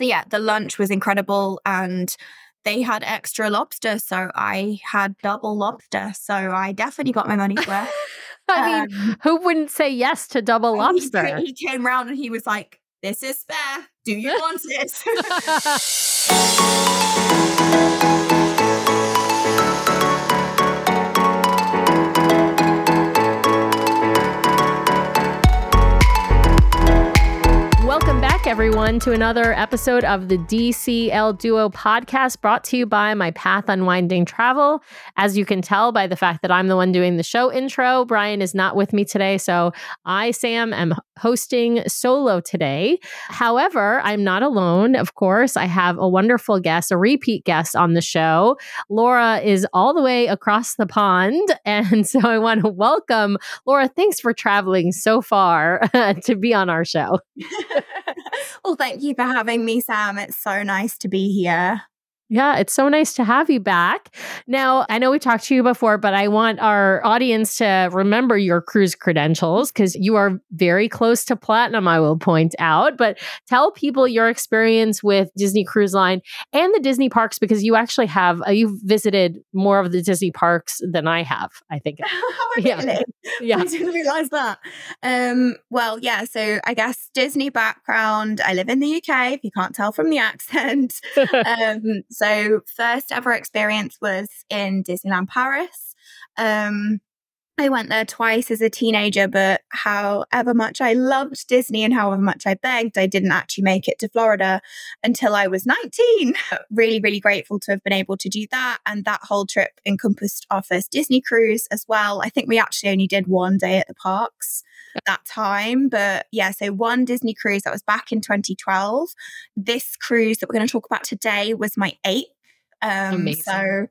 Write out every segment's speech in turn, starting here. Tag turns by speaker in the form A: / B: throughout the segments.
A: So yeah, the lunch was incredible and they had extra lobster, so I had double lobster. So I definitely got my money's worth.
B: I mean, um, who wouldn't say yes to double lobster?
A: He, he came round and he was like, "This is spare. Do you want it?"
B: everyone, to another episode of the DCL Duo podcast brought to you by My Path Unwinding Travel. As you can tell by the fact that I'm the one doing the show intro, Brian is not with me today. So I, Sam, am hosting solo today. However, I'm not alone. Of course, I have a wonderful guest, a repeat guest on the show. Laura is all the way across the pond. And so I want to welcome Laura. Thanks for traveling so far to be on our show.
A: well, thank you for having me, Sam. It's so nice to be here.
B: Yeah, it's so nice to have you back. Now, I know we talked to you before, but I want our audience to remember your cruise credentials because you are very close to platinum, I will point out. But tell people your experience with Disney Cruise Line and the Disney parks because you actually have, uh, you've visited more of the Disney parks than I have, I think.
A: yeah. yeah. I didn't realize that. Um, well, yeah. So I guess Disney background. I live in the UK, if you can't tell from the accent. um, so, first ever experience was in Disneyland Paris. Um, I went there twice as a teenager, but however much I loved Disney and however much I begged, I didn't actually make it to Florida until I was 19. really, really grateful to have been able to do that. And that whole trip encompassed our first Disney cruise as well. I think we actually only did one day at the parks that time. But yeah, so one Disney cruise that was back in 2012. This cruise that we're going to talk about today was my eighth. Um, Amazing. So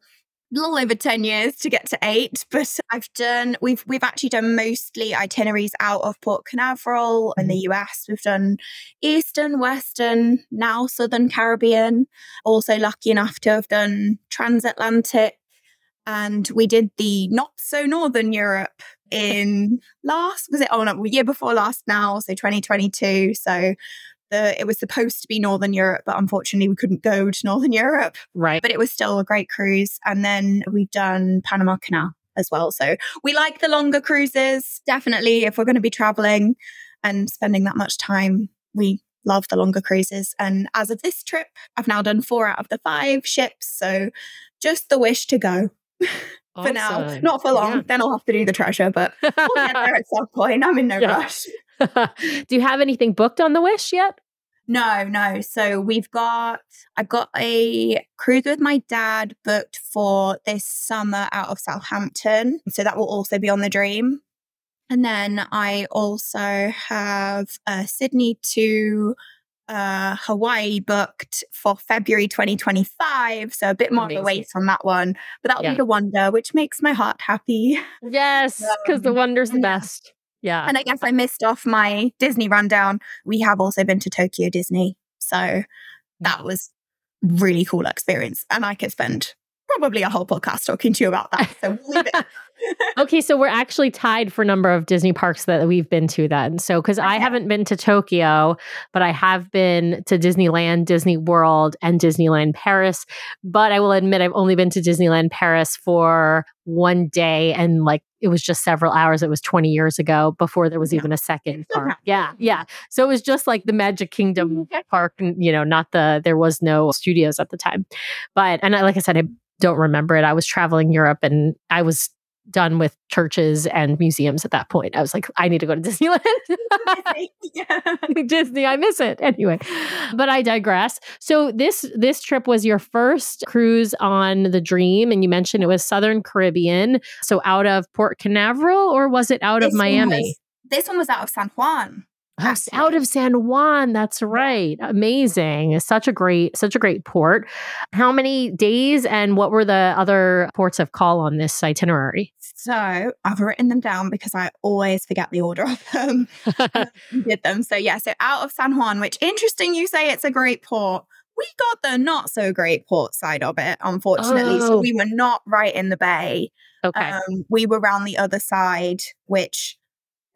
A: little over 10 years to get to eight but i've done we've we've actually done mostly itineraries out of port canaveral in the mm-hmm. us we've done eastern western now southern caribbean. Also lucky enough to have done transatlantic. And we did the not so northern europe in last was it oh no year before last now so 2022 so the it was supposed to be northern europe but unfortunately we couldn't go to northern europe
B: right
A: but it was still a great cruise and then we've done panama canal as well so we like the longer cruises definitely if we're going to be traveling and spending that much time we love the longer cruises and as of this trip i've now done four out of the five ships so just the wish to go for now. Not for long. Yeah. Then I'll have to do the treasure, but we'll get there at some point. I'm in no yeah. rush.
B: do you have anything booked on the wish yet?
A: No, no. So we've got, I've got a cruise with my dad booked for this summer out of Southampton. So that will also be on the dream. And then I also have uh, Sydney to uh, Hawaii booked for February 2025. So a bit more Amazing. of a wait on that one. But that'll yeah. be the wonder, which makes my heart happy.
B: Yes, because um, the wonder's the best. Yeah.
A: And I guess I missed off my Disney rundown. We have also been to Tokyo Disney. So that mm. was really cool experience. And I could spend probably a whole podcast talking to you about that. So leave it.
B: okay, so we're actually tied for number of Disney parks that we've been to then. So cuz okay. I haven't been to Tokyo, but I have been to Disneyland, Disney World and Disneyland Paris, but I will admit I've only been to Disneyland Paris for one day and like it was just several hours. It was 20 years ago before there was yeah. even a second park. Yeah, yeah. So it was just like the Magic Kingdom park, you know, not the there was no studios at the time. But and I, like I said, I don't remember it. I was traveling Europe and I was done with churches and museums at that point. I was like, I need to go to Disneyland. Disney, I miss it. Anyway, but I digress. So this this trip was your first cruise on the Dream, and you mentioned it was Southern Caribbean. So out of Port Canaveral, or was it out this of Miami?
A: Was, this one was out of San Juan.
B: Out of San Juan. That's right. Amazing. Such a great, such a great port. How many days and what were the other ports of call on this itinerary?
A: So I've written them down because I always forget the order of them. did them. So yeah, so out of San Juan, which interesting you say it's a great port. We got the not so great port side of it, unfortunately. Oh. So we were not right in the bay.
B: Okay. Um,
A: we were around the other side, which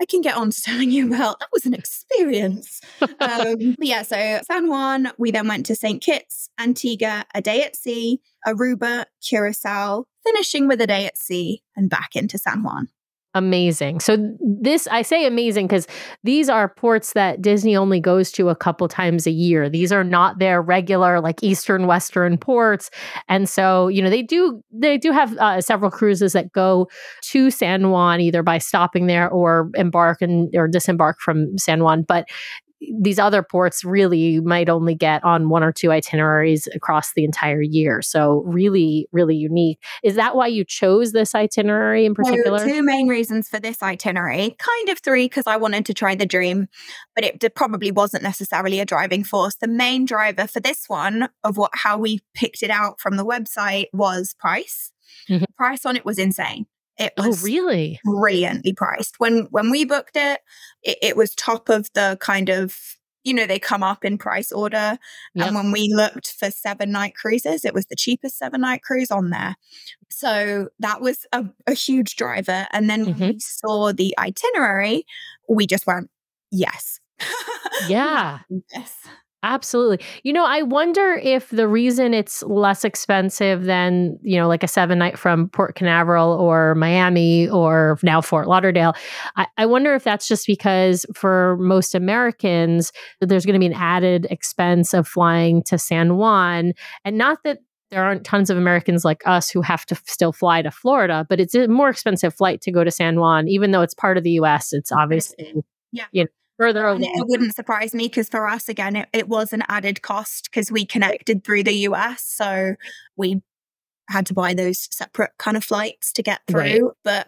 A: I can get on to telling you about. That was an experience. um, yeah, so San Juan, we then went to St. Kitts, Antigua, a day at sea, Aruba, Curacao, finishing with a day at sea and back into San Juan
B: amazing. So this I say amazing because these are ports that Disney only goes to a couple times a year. These are not their regular like eastern western ports. And so, you know, they do they do have uh, several cruises that go to San Juan either by stopping there or embark and or disembark from San Juan, but these other ports really might only get on one or two itineraries across the entire year. So really, really unique. Is that why you chose this itinerary in particular?
A: Two main reasons for this itinerary, kind of three, because I wanted to try the dream, but it probably wasn't necessarily a driving force. The main driver for this one of what how we picked it out from the website was price. Mm-hmm. Price on it was insane. It
B: oh, was oh, really
A: brilliantly priced. When when we booked it, it, it was top of the kind of you know they come up in price order. Yep. And when we looked for seven night cruises, it was the cheapest seven night cruise on there. So that was a, a huge driver. And then mm-hmm. when we saw the itinerary, we just went, yes.
B: Yeah. yes. Absolutely. You know, I wonder if the reason it's less expensive than, you know, like a seven night from Port Canaveral or Miami or now Fort Lauderdale, I, I wonder if that's just because for most Americans, there's going to be an added expense of flying to San Juan. And not that there aren't tons of Americans like us who have to still fly to Florida, but it's a more expensive flight to go to San Juan, even though it's part of the US. It's obviously, yeah. You know, further
A: away. It wouldn't surprise me because for us, again, it, it was an added cost because we connected through the US. So we had to buy those separate kind of flights to get through. Right. But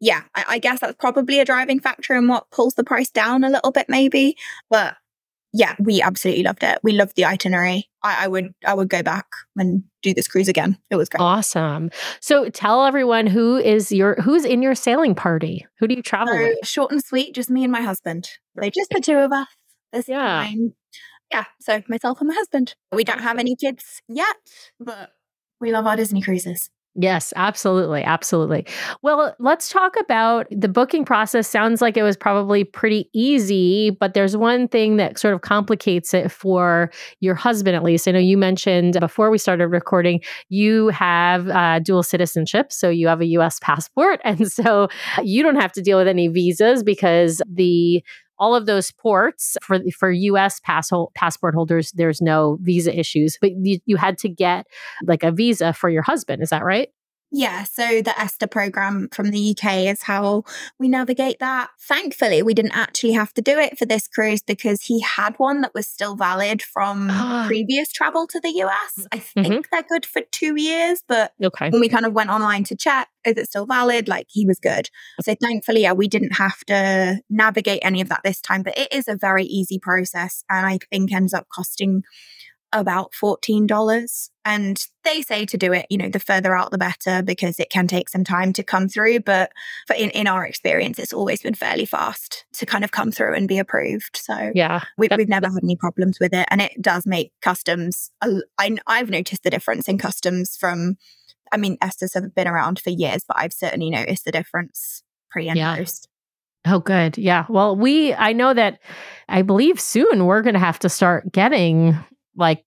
A: yeah, I, I, guess that's probably a driving factor in what pulls the price down a little bit, maybe. But yeah, we absolutely loved it. We loved the itinerary. I, I, would I would go back and do this cruise again. It was great.
B: Awesome. So tell everyone who is your who's in your sailing party. Who do you travel so, with?
A: Short and sweet, just me and my husband. So just the two of us. This yeah. time. Yeah. So myself and my husband. We don't have any kids yet, but we love our Disney cruises.
B: Yes, absolutely. Absolutely. Well, let's talk about the booking process. Sounds like it was probably pretty easy, but there's one thing that sort of complicates it for your husband, at least. I know you mentioned before we started recording, you have uh, dual citizenship. So you have a US passport. And so you don't have to deal with any visas because the all of those ports for for U.S. Pass, passport holders, there's no visa issues, but you, you had to get like a visa for your husband. Is that right?
A: Yeah, so the ESTA program from the UK is how we navigate that. Thankfully, we didn't actually have to do it for this cruise because he had one that was still valid from ah. previous travel to the US. I mm-hmm. think mm-hmm. they're good for two years, but okay. when we kind of went online to check, is it still valid? Like he was good. So thankfully, yeah, we didn't have to navigate any of that this time, but it is a very easy process and I think ends up costing about $14. And they say to do it, you know, the further out the better because it can take some time to come through. But for in, in our experience, it's always been fairly fast to kind of come through and be approved. So
B: yeah,
A: we, have never had any problems with it. And it does make customs, I, I've noticed the difference in customs from, I mean, ESTAs have been around for years, but I've certainly noticed the difference pre and yeah. post.
B: Oh, good. Yeah. Well, we, I know that I believe soon we're going to have to start getting like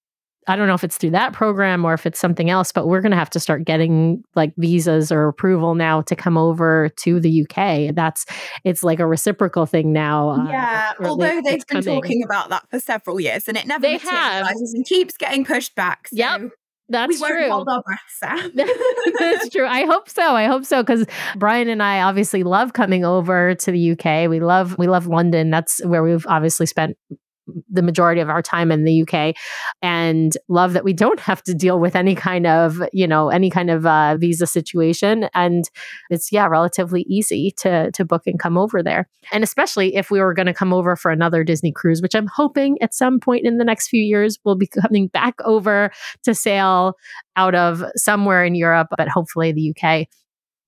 B: I don't know if it's through that program or if it's something else, but we're going to have to start getting like visas or approval now to come over to the UK. That's it's like a reciprocal thing now.
A: Uh, yeah, uh, although they've been coming. talking about that for several years and it never they materializes and keeps getting pushed back.
B: So. Yep. That's
A: we
B: true.
A: Hold our breath,
B: That's true. I hope so. I hope so because Brian and I obviously love coming over to the UK. We love we love London. That's where we've obviously spent the majority of our time in the UK and love that we don't have to deal with any kind of, you know, any kind of uh, visa situation. And it's, yeah, relatively easy to, to book and come over there. And especially if we were going to come over for another Disney cruise, which I'm hoping at some point in the next few years we'll be coming back over to sail out of somewhere in Europe, but hopefully the UK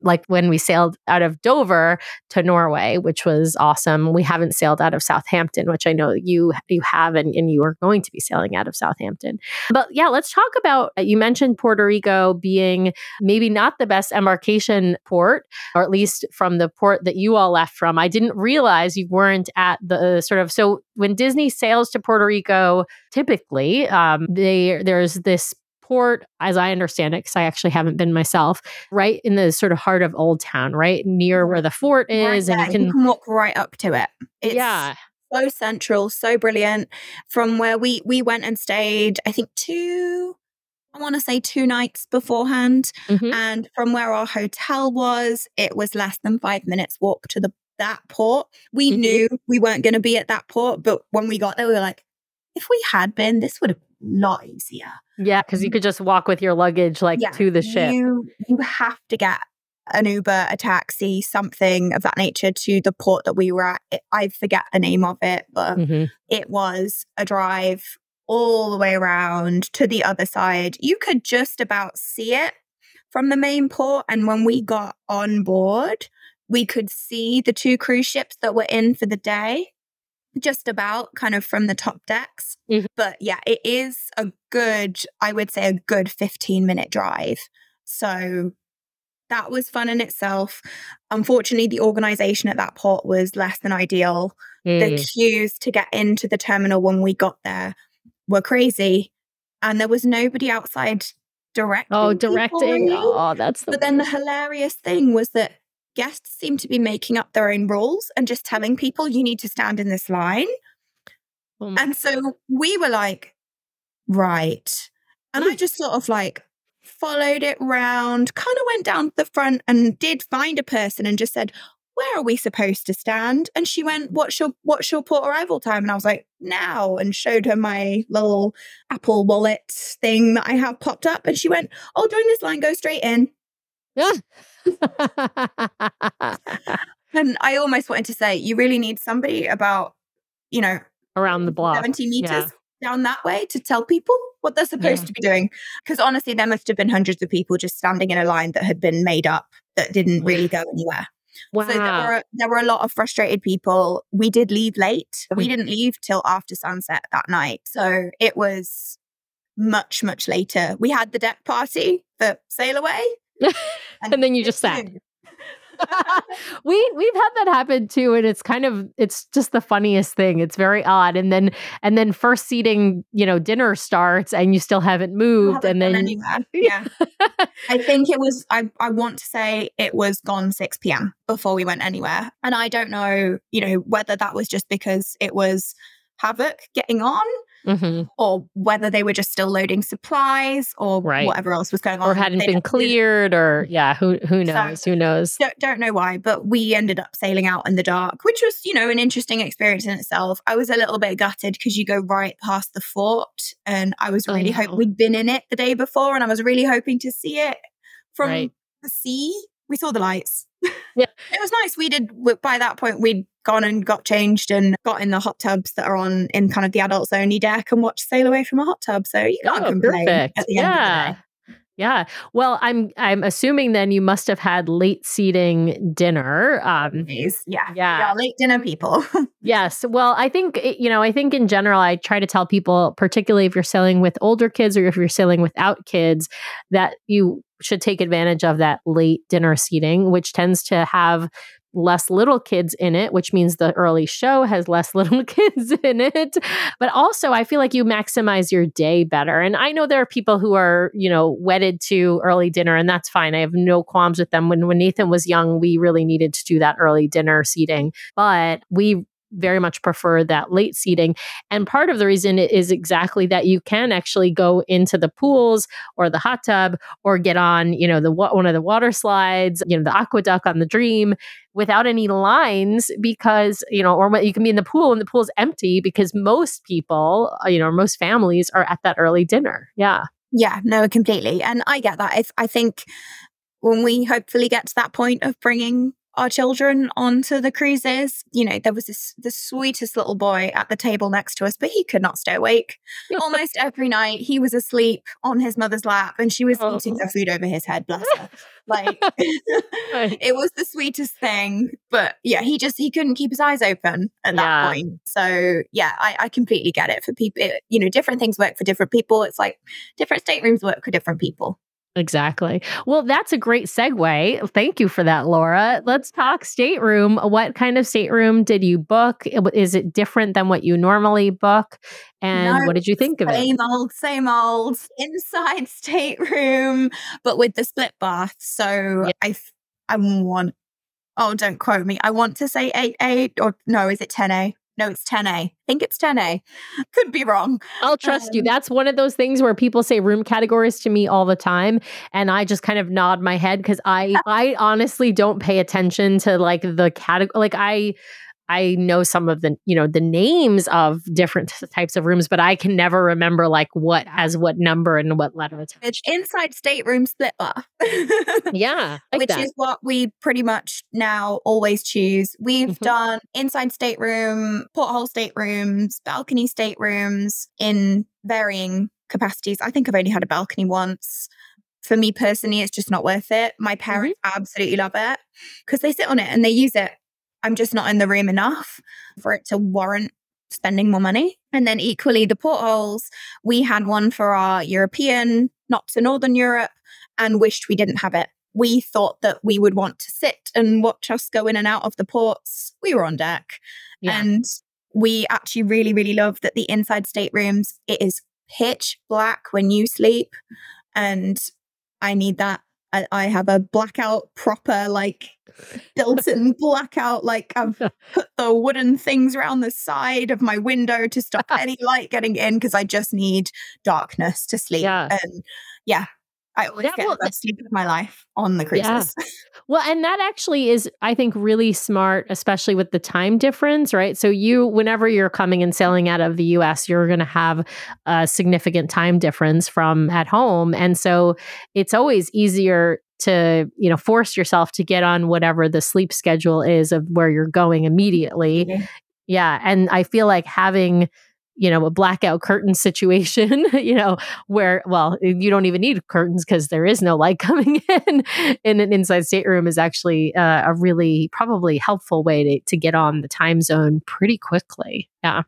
B: like when we sailed out of Dover to Norway, which was awesome. We haven't sailed out of Southampton, which I know you you have and, and you are going to be sailing out of Southampton. But yeah, let's talk about uh, you mentioned Puerto Rico being maybe not the best embarkation port, or at least from the port that you all left from. I didn't realize you weren't at the uh, sort of so when Disney sails to Puerto Rico, typically um, they there's this port, as I understand it, because I actually haven't been myself, right in the sort of heart of Old Town, right near where the fort is,
A: right
B: and you can,
A: you can walk right up to it. It's
B: yeah,
A: so central, so brilliant. From where we we went and stayed, I think two. I want to say two nights beforehand.
B: Mhm.
A: And from where our hotel was, it was less than five minutes walk to the that port. We
B: Mhm.
A: knew we weren't going to be at that port, but when we got there, we were like, if we had been, this would have lot easier.
B: yeah, because you could just walk with your luggage like
A: Yeah,
B: to the ship.
A: You you have to get an Uber, a taxi, something of that nature to the port that we were at. I forget the name of it, but
B: Mhm.
A: it was a drive all the way around to the other side. You could just about see it from the main port. And when we got on board, we could see the two cruise ships that were in for the day, just about kind of from the top decks.
B: Mhm.
A: But yeah, it is a good, I would say, a good 15 minute drive. So that was fun in itself. Unfortunately, the organization at that port was less than ideal the
B: Mm.
A: queues to get into the terminal when we got there were crazy and there was nobody outside directing
B: Oh, directing. Oh, that's the
A: but then the hilarious thing was that guests seem to be making up their own rules and just telling people you need to stand in this line.
B: Oh
A: and so we were like right. And i just sort of like followed it round kind of went down to the front and did find a person and just said where are we supposed to stand? And she went what's your what's your port arrival time? And i was like now and showed her my little apple wallet thing that i have popped up. And she went oh join this line go straight in and i almost wanted to say you really need somebody about you know
B: Around the block.
A: 70 meters
B: Yeah.
A: down that way to tell people what they're supposed
B: Yeah.
A: to be doing. Because honestly, there must have been hundreds of people just standing in a line that had been made up that didn't really go anywhere.
B: Wow.
A: So there were there were a lot of frustrated people. We did leave late. We didn't leave till after sunset that night. So it was much, much later. We had the deck party for Sail Away.
B: And then you just sat. we we've had that happen too and it's kind of it's just the funniest thing it's very odd and then and then first seating you know dinner starts and you still haven't moved and then
A: anywhere. Yeah. I think it was I, I want to say it was gone 6 p.m. before we went anywhere. And I don't know, you know, whether that was just because it was havoc getting on
B: Mhm.
A: or whether they were just still loading supplies or
B: Right.
A: whatever else was going on.
B: or hadn't
A: They
B: been cleared or yeah who who
A: So-
B: knows who knows
A: Don't, don't know why, but we ended up sailing out in the dark, which was, you know, an interesting experience in itself. I was a little bit gutted because you go right past the fort, and I was
B: Oh,
A: really
B: no.
A: hoping we'd been in it the day before, and I was really hoping to see it from
B: Right.
A: the sea. We saw the lights.
B: Yeah.
A: it was nice. We did. By that point, we'd gone and got changed and got in the hot tubs that are on in kind of the adults only deck and watched sail away from a hot tub. So you can't
B: oh
A: complain
B: perfect
A: at the end of the
B: yeah
A: day.
B: yeah well i'm i'm assuming then you must have had late seating dinner um
A: Please. Yeah.
B: Yeah.
A: Late dinner people.
B: Yes. Well, I think, you know, I think in general, I try to tell people, particularly if you're sailing with older kids or if you're sailing without kids, that you should take advantage of that late dinner seating, which tends to have less little kids in it, which means the early show has less little kids in it. But also, I feel like you maximize your day better. And I know there are people who are, you know, wedded to early dinner, and that's fine. I have no qualms with them. When when Nathan was young, we really needed to do that early dinner seating, but we very much prefer that late seating. And part of the reason is exactly that you can actually go into the pools or the hot tub or get on, you know, the one of the water slides, you know, the AquaDuck on the Dream without any lines because, you know, or you can be in the pool and the pool's empty because most people, uh, you know, most families are at that early dinner. Yeah.
A: Yeah, no, completely. And I get that. I think when we hopefully get to that point of bringing our children onto the cruises. You know, there was this the sweetest little boy at the table next to us, but he could not stay awake. Almost every night he was asleep on his mother's lap and she was oh. eating her oh. food over his head, bless her. Like it was the sweetest thing. But yeah, he just he couldn't keep his eyes open at that yeah. point. So yeah, I, I completely get it for people. It, you know, different things work for different people. It's like different staterooms work for different people.
B: Exactly. Well, that's a great segue. Thank you for that, Laura. Let's talk stateroom. What kind of stateroom did you book? Is it different than what you normally book? And no, what did you think of
A: it? Same old, same old inside stateroom, but with the split bath. So I, I want. Oh, don't quote me. I want to say eight eight or no, is it ten A? No, it's 10A. I think it's 10A. Could be wrong.
B: I'll trust um, you. That's one of those things where people say room categories to me all the time and I just kind of nod my head cuz I I honestly don't pay attention to like the category like I I know some of the, you know, the names of different types of rooms, but I can never remember like what has what number and what letter it's.
A: It's inside stateroom split bar.
B: yeah,
A: like which that. is what we pretty much now always choose. We've mm-hmm. done inside stateroom, porthole staterooms, balcony staterooms in varying capacities. I think I've only had a balcony once for me personally, it's just not worth it. My parents mm-hmm. absolutely love it because they sit on it and they use it I'm just not in the room enough for it to warrant spending more money. And then equally, the portholes, we had one for our European, not to Northern Europe, and wished we didn't have it. We thought that we would want to sit and watch us go in and out of the ports. We were on deck. Yeah. And we actually really, really love that the inside staterooms, it is pitch black when you sleep. And I need that. I, I have a blackout proper, like built-in blackout like i've put the wooden things around the side of my window to stop any light getting in because i just need darkness to sleep yeah. and yeah I always yeah, get well, the best sleep of my life on the cruises. Yeah.
B: Well, and that actually is, I think, really smart, especially with the time difference, right? So you, whenever you're coming and sailing out of the U.S., you're going to have a significant time difference from at home, and so it's always easier to you know force yourself to get on whatever the sleep schedule is of where you're going immediately mm-hmm. yeah and i feel like having you know a blackout curtain situation you know where well you don't even need curtains because there is no light coming in in an inside stateroom is actually uh, a really probably helpful way to, to get on the time zone pretty quickly. Yeah.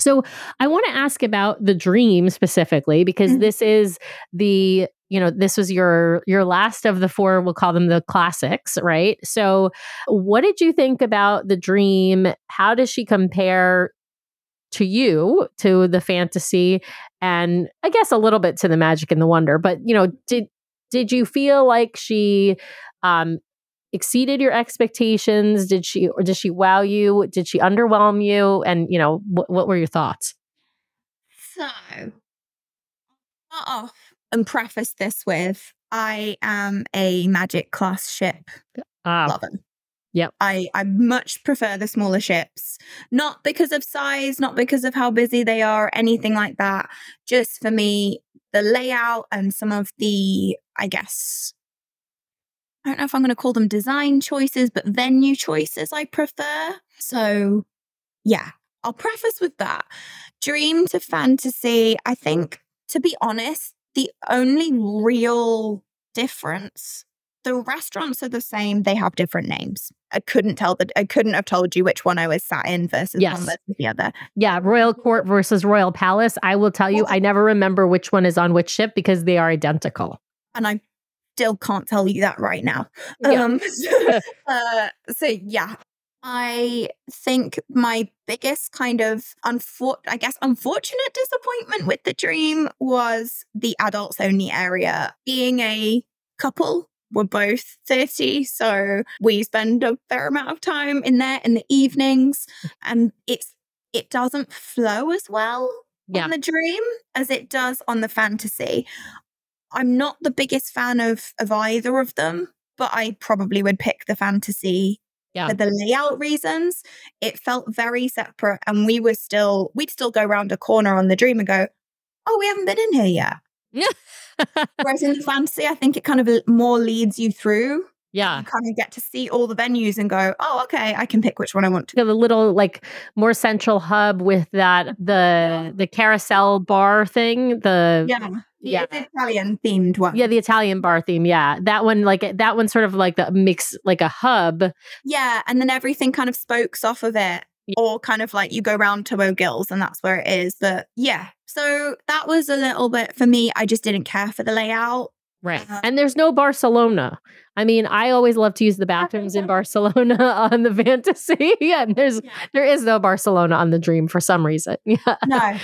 B: So I want to ask about the dream specifically because mm-hmm. this is the you know this was your your last of the four we'll call them the classics right? So what did you think about the dream? How does she compare to you to the fantasy and i guess a little bit to the magic and the wonder but you know did did you feel like she um exceeded your expectations? Did she or did she wow you? Did she underwhelm you? And you know what, what were your thoughts?
A: So start off and preface this with I am a magic class ship uh, lover.
B: Yep.
A: I, I much prefer the smaller ships, not because of size, not because of how busy they are, anything like that. Just for me, the layout and some of the, I guess, I don't know if I'm going to call them design choices, but venue choices I prefer. So, yeah, I'll preface with that. Dream to fantasy, I think, to be honest, the only real difference the restaurants are the same they have different names i couldn't tell that i couldn't have told you which one i was sat in versus yes. one versus the other
B: yeah royal court versus royal palace i will tell you i never remember which one is on which ship because they are identical
A: and i still can't tell you that right now yeah. um so, uh, so yeah I think my biggest kind of unfor- I guess unfortunate disappointment with the dream was the adults only area. Being a couple, we're both 30, so we spend a fair amount of time in there in the evenings and it's it doesn't flow as well yeah. on the dream as it does on the fantasy. I'm not the biggest fan of of either of them, but I probably would pick the fantasy yeah. for the layout reasons, it felt very separate. And we were still, we'd still go around a corner on the dream and go, oh, we haven't been in here yet. Whereas in the fantasy, I think it kind of more leads you through
B: Yeah.
A: You kind of get to see all the venues and go, oh, okay, I can pick which one I want to.
B: The little like more central hub with that the the carousel bar thing. The
A: yeah. Yeah, the Italian themed one.
B: Yeah, the Italian bar theme. Yeah, that one, like that one, sort of like the mix, like a hub.
A: Yeah, and then everything kind of spokes off of it. Or kind of like you go round to O'Gills, and that's where it is. But yeah, so that was a little bit for me. I just didn't care for the layout.
B: Right. Uh, and there's no Barcelona. I mean, I always love to use the bathrooms in Barcelona on the fantasy. yeah, there's yeah. there is no Barcelona on the dream for some reason. Yeah.
A: No.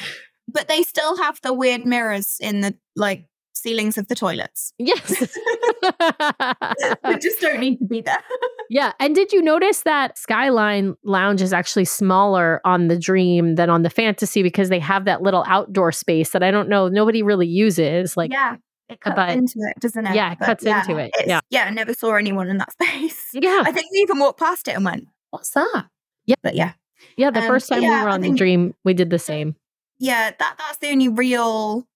A: But they still have the weird mirrors in the like ceilings of the toilets.
B: Yes.
A: they just don't need to be there.
B: yeah. And did you notice that Skyline Lounge is actually smaller on the Dream than on the Fantasy because they have that little outdoor space that I don't know, nobody really uses. Like,
A: yeah. It cuts but, into it, doesn't it?
B: Yeah, it but cuts yeah, into it. Yeah.
A: Yeah, I never saw anyone in that space.
B: Yeah.
A: I think we even walked past it and went, what's that?
B: Yeah.
A: But yeah.
B: Yeah, the um, first time yeah, we were on think, the dream, we did the same.
A: Yeah, that that's the only real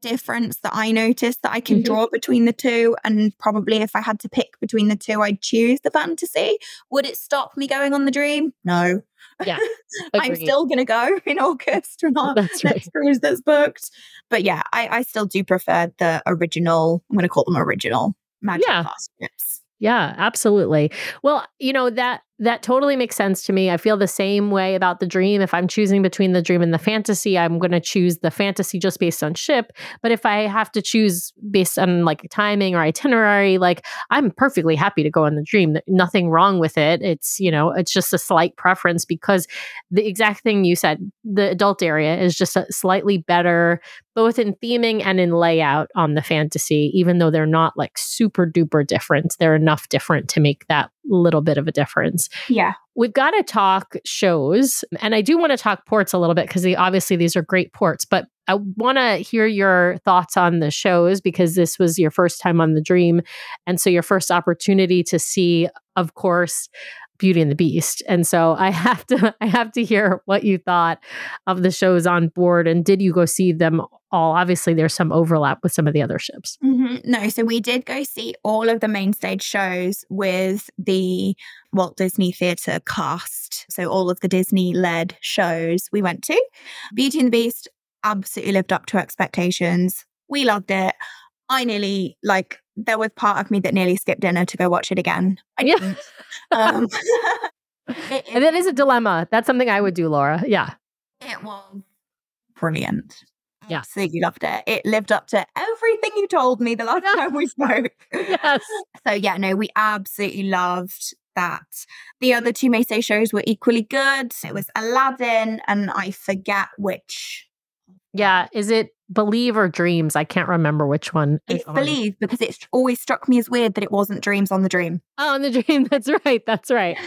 A: difference that I noticed that I can mm-hmm. draw between the two. And probably if I had to pick between the two, I'd choose the fantasy. Would it stop me going on the dream? No.
B: Yeah.
A: I'm still going to go in August or not. That's right. Next cruise that's booked. But yeah, I, I still do prefer the original, I'm going to call them original Magic yeah.
B: Yeah, absolutely. Well, you know, that that totally makes sense to me. I feel the same way about the dream. If I'm choosing between the dream and the fantasy, I'm going to choose the fantasy just based on ship. But if I have to choose based on like timing or itinerary, like I'm perfectly happy to go on the dream. Nothing wrong with it. It's, you know, it's just a slight preference because the exact thing you said, the adult area is just a slightly better, both in theming and in layout on the fantasy, even though they're not like super duper different. They're enough different to make that little bit of a difference.
A: Yeah.
B: We've got to talk shows. And I do want to talk ports a little bit because obviously these are great ports, but I want to hear your thoughts on the shows because this was your first time on the dream. And so your first opportunity to see, of course, Beauty and the Beast. And so I have to I have to hear what you thought of the shows on board and did you go see them all? Obviously there's some overlap with some of the other ships.
A: Mm-hmm. No, so we did go see all of the main stage shows with the Walt Disney Theatre cast. So all of the Disney led shows we went to. Beauty and the Beast absolutely lived up to expectations. We loved it. I nearly like there was part of me that nearly skipped dinner to go watch it again. I yeah. um,
B: it, and that is a dilemma. That's something I would do, Laura. Yeah.
A: It was brilliant.
B: Yeah.
A: Absolutely loved it. It lived up to everything you told me the last time we spoke.
B: yes.
A: So yeah, no, we absolutely loved that. The other two Macy shows were equally good. It was Aladdin and I forget which.
B: Yeah. Is it Believe or Dreams. I can't remember which one.
A: It's Believe because it always struck me as weird that it wasn't Dreams on the Dream.
B: Oh, on the Dream. That's right. That's right.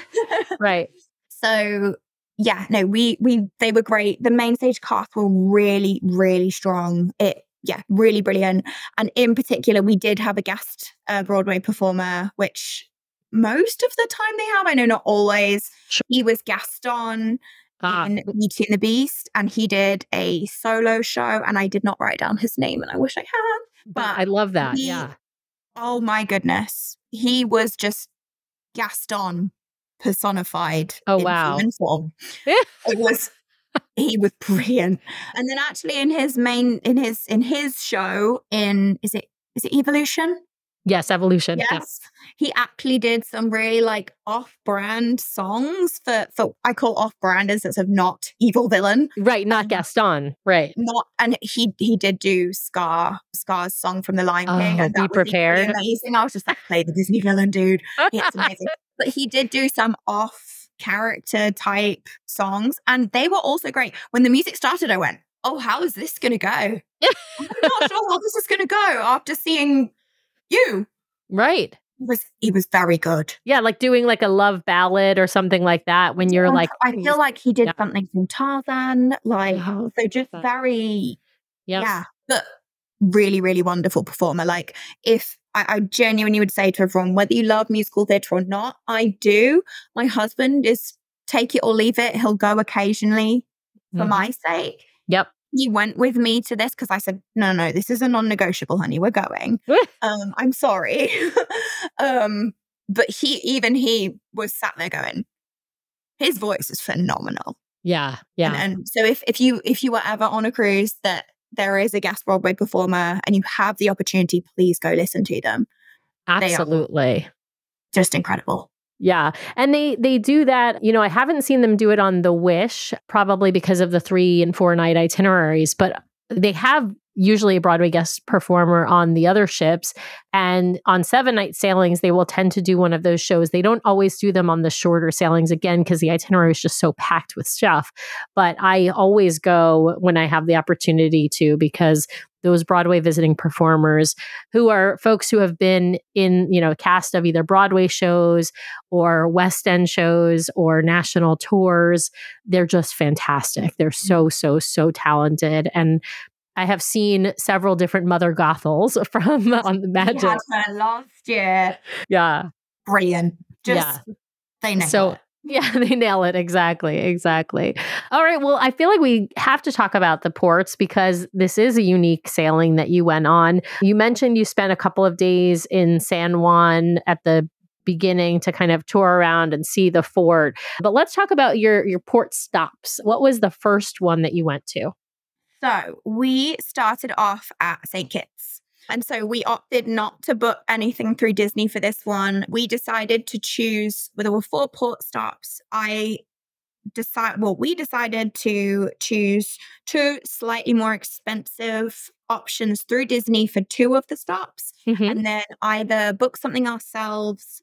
B: right.
A: So yeah, no, we we they were great. The main stage cast were really really strong. It yeah, really brilliant. And in particular, we did have a guest uh, Broadway performer, which most of the time they have. I know not always. Sure. He was Gaston ah. in Beauty and the Beast, and he did a solo show, and I did not write down his name, and I wish I had.
B: But I love that. He, yeah.
A: Oh my goodness, he was just Gaston personified.
B: Oh wow!
A: Form. it was. he was brilliant. And then actually in his main in his in his show in is it is it Evolution?
B: Yes, evolution.
A: Yes. He actually did some really like off-brand songs for for I call off-brand as of not evil villain.
B: Right, not um, Gaston. Right.
A: Not and he he did do Scar, Scar's song from the Lion King.
B: Oh, and be prepared.
A: Amazing. I was just like, play the Disney villain, dude. It's amazing. but he did do some off character type songs and they were also great. When the music started, I went, Oh, how is this gonna go? I'm not sure how this is gonna go after seeing you.
B: Right.
A: He was he was very good.
B: Yeah, like doing like a love ballad or something like that when you're yeah, like
A: I feel like he did yeah. something from Tarzan, like oh, so just very yep. yeah, but really, really wonderful performer. Like if I, I genuinely would say to everyone, whether you love musical theatre or not, I do. My husband is take it or leave it. He'll go occasionally for mm-hmm. my sake.
B: Yep
A: he went with me to this because I said, no, no, this is a non-negotiable, honey. We're going. um, I'm sorry. um, but he, even he was sat there going, his voice is phenomenal.
B: Yeah. Yeah.
A: And, and so if, if you, if you were ever on a cruise that there is a guest Broadway performer and you have the opportunity, please go listen to them.
B: Absolutely.
A: Just incredible.
B: Yeah. And they they do that, you know, I haven't seen them do it on the Wish probably because of the 3 and 4 night itineraries, but they have usually a Broadway guest performer on the other ships. And on seven night sailings, they will tend to do one of those shows. They don't always do them on the shorter sailings again because the itinerary is just so packed with stuff. But I always go when I have the opportunity to because those Broadway visiting performers who are folks who have been in, you know, cast of either Broadway shows or West End shows or national tours. They're just fantastic. They're so, so, so talented. And I have seen several different Mother Gothels from on the Magic.
A: Her last year.
B: Yeah.
A: Brilliant. Just yeah. they nail so, it.
B: Yeah, they nail it. Exactly. Exactly. All right. Well, I feel like we have to talk about the ports because this is a unique sailing that you went on. You mentioned you spent a couple of days in San Juan at the beginning to kind of tour around and see the fort. But let's talk about your your port stops. What was the first one that you went to?
A: So we started off at St. Kitts. And so we opted not to book anything through Disney for this one. We decided to choose, well, there were four port stops. I decide well we decided to choose two slightly more expensive options through disney for two of the stops mm-hmm. and then either book something ourselves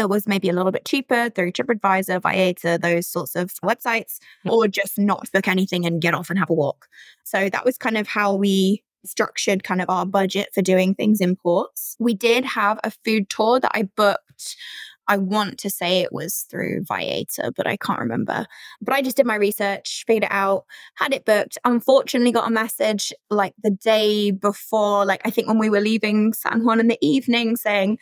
A: that was maybe a little bit cheaper through TripAdvisor, Viator, those sorts of websites, mm. or just not book anything and get off and have a walk. So that was kind of how we structured kind of our budget for doing things in ports. We did have a food tour that I booked. I want to say it was through Viator, but I can't remember. But I just did my research, figured it out, had it booked. Unfortunately, got a message like the day before, like I think when we were leaving San Juan in the evening saying,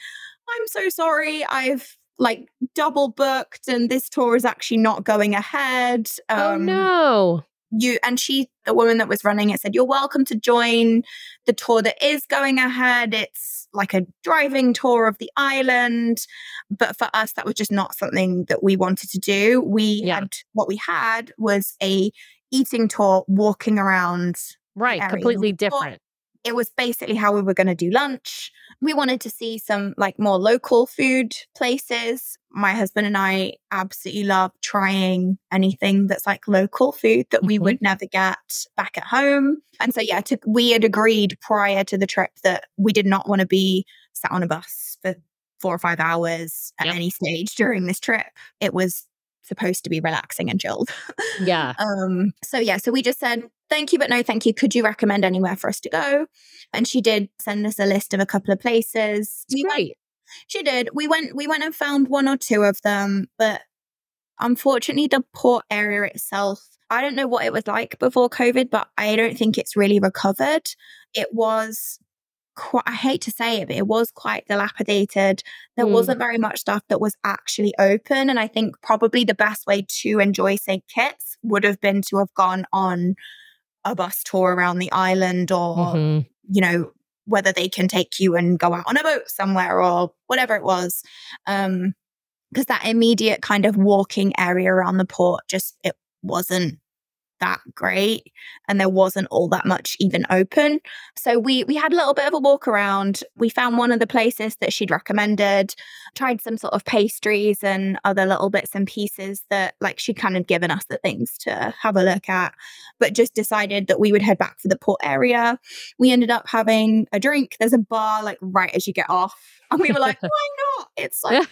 A: I'm so sorry. I've like double booked and this tour is actually not going ahead.
B: Oh, um, oh no.
A: You and she, the woman that was running it, said, You're welcome to join the tour that is going ahead. It's like a driving tour of the island. But for us, that was just not something that we wanted to do. We yeah. had what we had was a eating tour walking around.
B: Right, completely different
A: it was basically how we were going to do lunch. We wanted to see some like more local food places. My husband and I absolutely love trying anything that's like local food that we mm-hmm. would never get back at home. And so, yeah, to, we had agreed prior to the trip that we did not want to be sat on a bus for four or five hours at yep. any stage during this trip. It was supposed to be relaxing and chilled.
B: Yeah.
A: um so yeah, so we just said thank you but no thank you. Could you recommend anywhere for us to go? And she did send us a list of a couple of places.
B: We Great.
A: Went, she did. We went we went and found one or two of them, but unfortunately the port area itself I don't know what it was like before COVID, but I don't think it's really recovered. It was quite, I hate to say it, but it was quite dilapidated. There mm. wasn't very much stuff that was actually open. And I think probably the best way to enjoy St. Kitts would have been to have gone on a bus tour around the island or, mm-hmm. you know, whether they can take you and go out on a boat somewhere or whatever it was. Um, because that immediate kind of walking area around the port just it wasn't that great and there wasn't all that much even open. So we we had a little bit of a walk around. We found one of the places that she'd recommended tried some sort of pastries and other little bits and pieces that like she'd kind of given us the things to have a look at but just decided that we would head back for the port area. We ended up having a drink. There's a bar like right as you get off. And we were like why not? It's like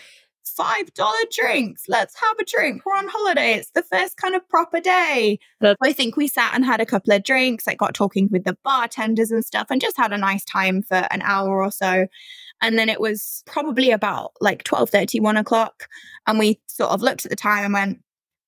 A: five dollar drinks. Let's have a drink. We're on holiday. It's the first kind of proper day. That's- I think we sat and had a couple of drinks, like got talking with the bartenders and stuff, and just had a nice time for an hour or so. And then it was probably about like 12 30, 1 o'clock. And we sort of looked at the time and went,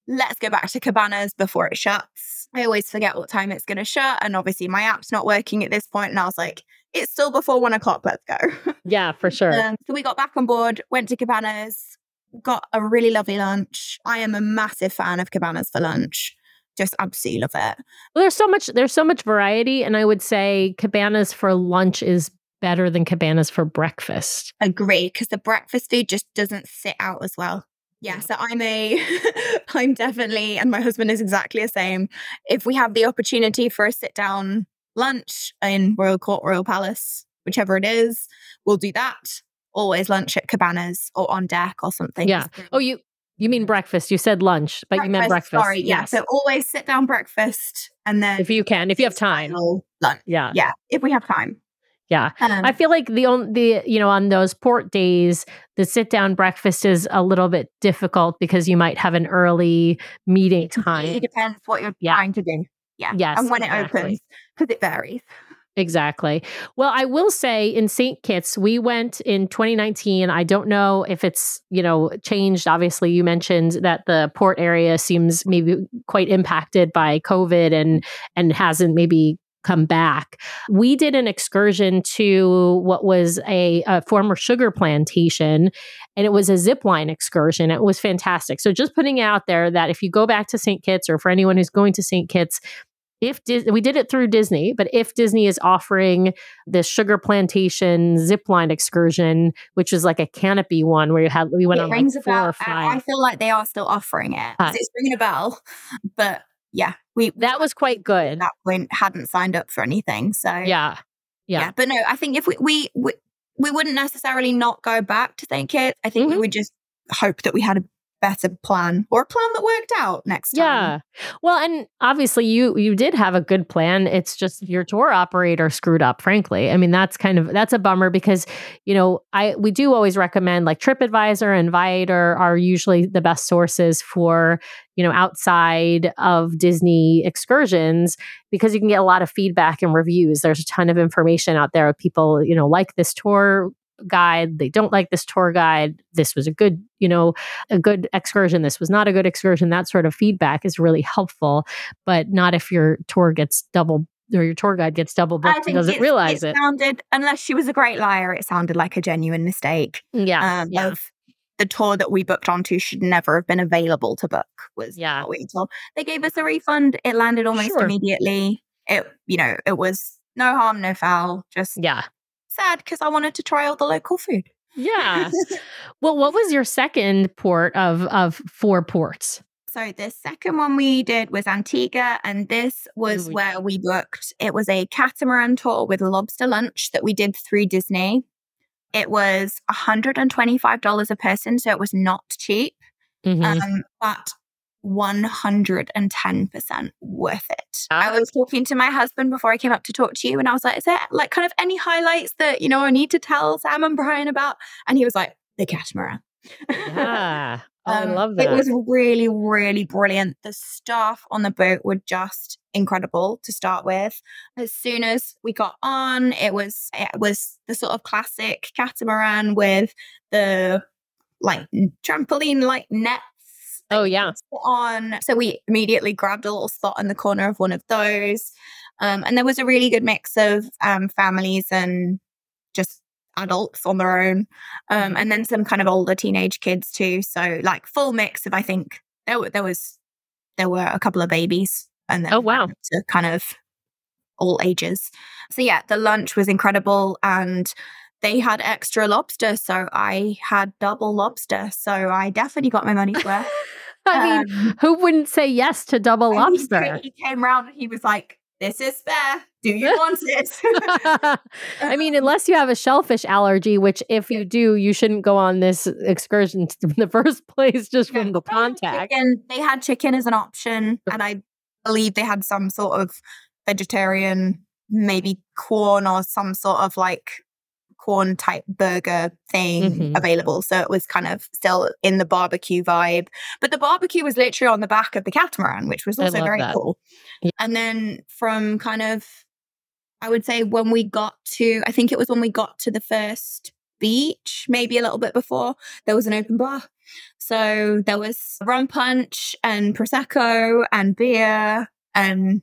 A: let's go back to Cabanas before it shuts. I always forget what time it's going to shut. And obviously, my app's not working at this point, And I was like, it's still before one o'clock. Let's go.
B: Yeah, for sure.
A: Um, so we got back on board, went to Cabanas, got a really lovely lunch. I am a massive fan of Cabanas for lunch. Just absolutely love it.
B: Well, there's so much there's so much variety, and I would say Cabanas for lunch is better than cabanas for breakfast.
A: Agree, because the breakfast food just doesn't sit out as well. Yeah, so I'm a, I'm definitely, and my husband is exactly the same. If we have the opportunity for a sit down lunch in Royal Court, Royal Palace, whichever it is, we'll do that. Always lunch at cabanas or on deck or something.
B: Yeah. Oh, you you mean breakfast? You said lunch, but breakfast, you meant breakfast.
A: Sorry, yeah. Yes. So always sit down breakfast and then
B: if you can, if you have time,
A: lunch. Yeah, yeah. If we have time.
B: Yeah. Um, I feel like the only the you know on those port days the sit down breakfast is a little bit difficult because you might have an early meeting time.
A: It depends what you're yeah. trying to do. Yeah. Yes. And when exactly. it opens because it varies.
B: Exactly. Well, I will say in St. Kitts, we went in 2019. I don't know if it's, you know, changed. Obviously, you mentioned that the port area seems maybe quite impacted by COVID and and hasn't maybe come back. We did an excursion to what was a, a, former sugar plantation, and it was a zip line excursion. It was fantastic. So, just putting out there that if you go back to St. Kitts, or for anyone who's going to St. Kitts, if Dis- we did it through Disney, but if Disney is offering this sugar plantation zip line excursion, which is like a canopy one where you had we went it on rings like four or five.
A: I feel like they are still offering it. Uh, it's ringing a bell, but yeah, we
B: that was quite good.
A: At that point, hadn't signed up for anything, so
B: yeah, yeah.
A: yeah. But no, I think if we we we, we wouldn't necessarily not go back to St. Kitts. I think mm-hmm. we would just hope that we had a better plan or a plan that worked out next time.
B: Yeah. Well, and obviously you you did have a good plan. It's just your tour operator screwed up, frankly. I mean, that's kind of that's a bummer because, you know, I we do always recommend like TripAdvisor and Viator are usually the best sources for, you know, outside of Disney excursions because you can get a lot of feedback and reviews. There's a ton of information out there. Of people, you know, like this tour guide they don't like this tour guide this was a good you know a good excursion this was not a good excursion that sort of feedback is really helpful but not if your tour gets double or your tour guide gets double booked and doesn't realize
A: it,
B: it.
A: Sounded unless she was a great liar, it sounded like a genuine mistake.
B: Yeah, um, yeah.
A: Of the tour that we booked onto should never have been available to book. Was yeah. what we told. They gave us a refund. It landed almost sure. immediately. It you know it was no harm, no foul. Just
B: yeah,
A: sad because I wanted to try all the local food.
B: Yeah. well, what was your second port of of four ports?
A: So the second one we did was Antigua, and this was Ooh, where we booked. It was a catamaran tour with lobster lunch that we did through Disney. It was $125 a person, so it was not cheap. Mm-hmm. Um, but 110% worth it. I was talking to my husband before I came up to talk to you, and I was like, Is there like kind of any highlights that, you know, I need to tell Sam and Brian about? And he was like, The catamaran.
B: Yeah. Oh, um, I love that.
A: It was really, really brilliant. The staff on the boat were just incredible to start with. As soon as we got on, it was it was the sort of classic catamaran with the like trampoline like net
B: Oh yeah.
A: On so we immediately grabbed a little spot in the corner of one of those. Um, and there was a really good mix of um, families and just adults on their own. Um, mm-hmm. and then some kind of older teenage kids too. So like full mix of I think there there was there were a couple of babies and then
B: oh wow
A: kind of all ages. So yeah, the lunch was incredible and they had extra lobster, so I had double lobster. So I definitely got my money's worth.
B: I mean, um, who wouldn't say yes to double lobster?
A: He, he came around and he was like, "This is fair. Do you want it?"
B: I mean, unless you have a shellfish allergy, which if you do, you shouldn't go on this excursion in the first place just yeah, from the contact.
A: And they had chicken as an option, and I believe they had some sort of vegetarian, maybe corn or some sort of like corn type burger thing mm-hmm. available. So it was kind of still in the barbecue vibe. But the barbecue was literally on the back of the catamaran, which was also very that. cool. Yeah. And then from kind of, I would say when we got to, I think it was when we got to the first beach, maybe a little bit before, there was an open bar. So there was rum punch and prosecco and beer, and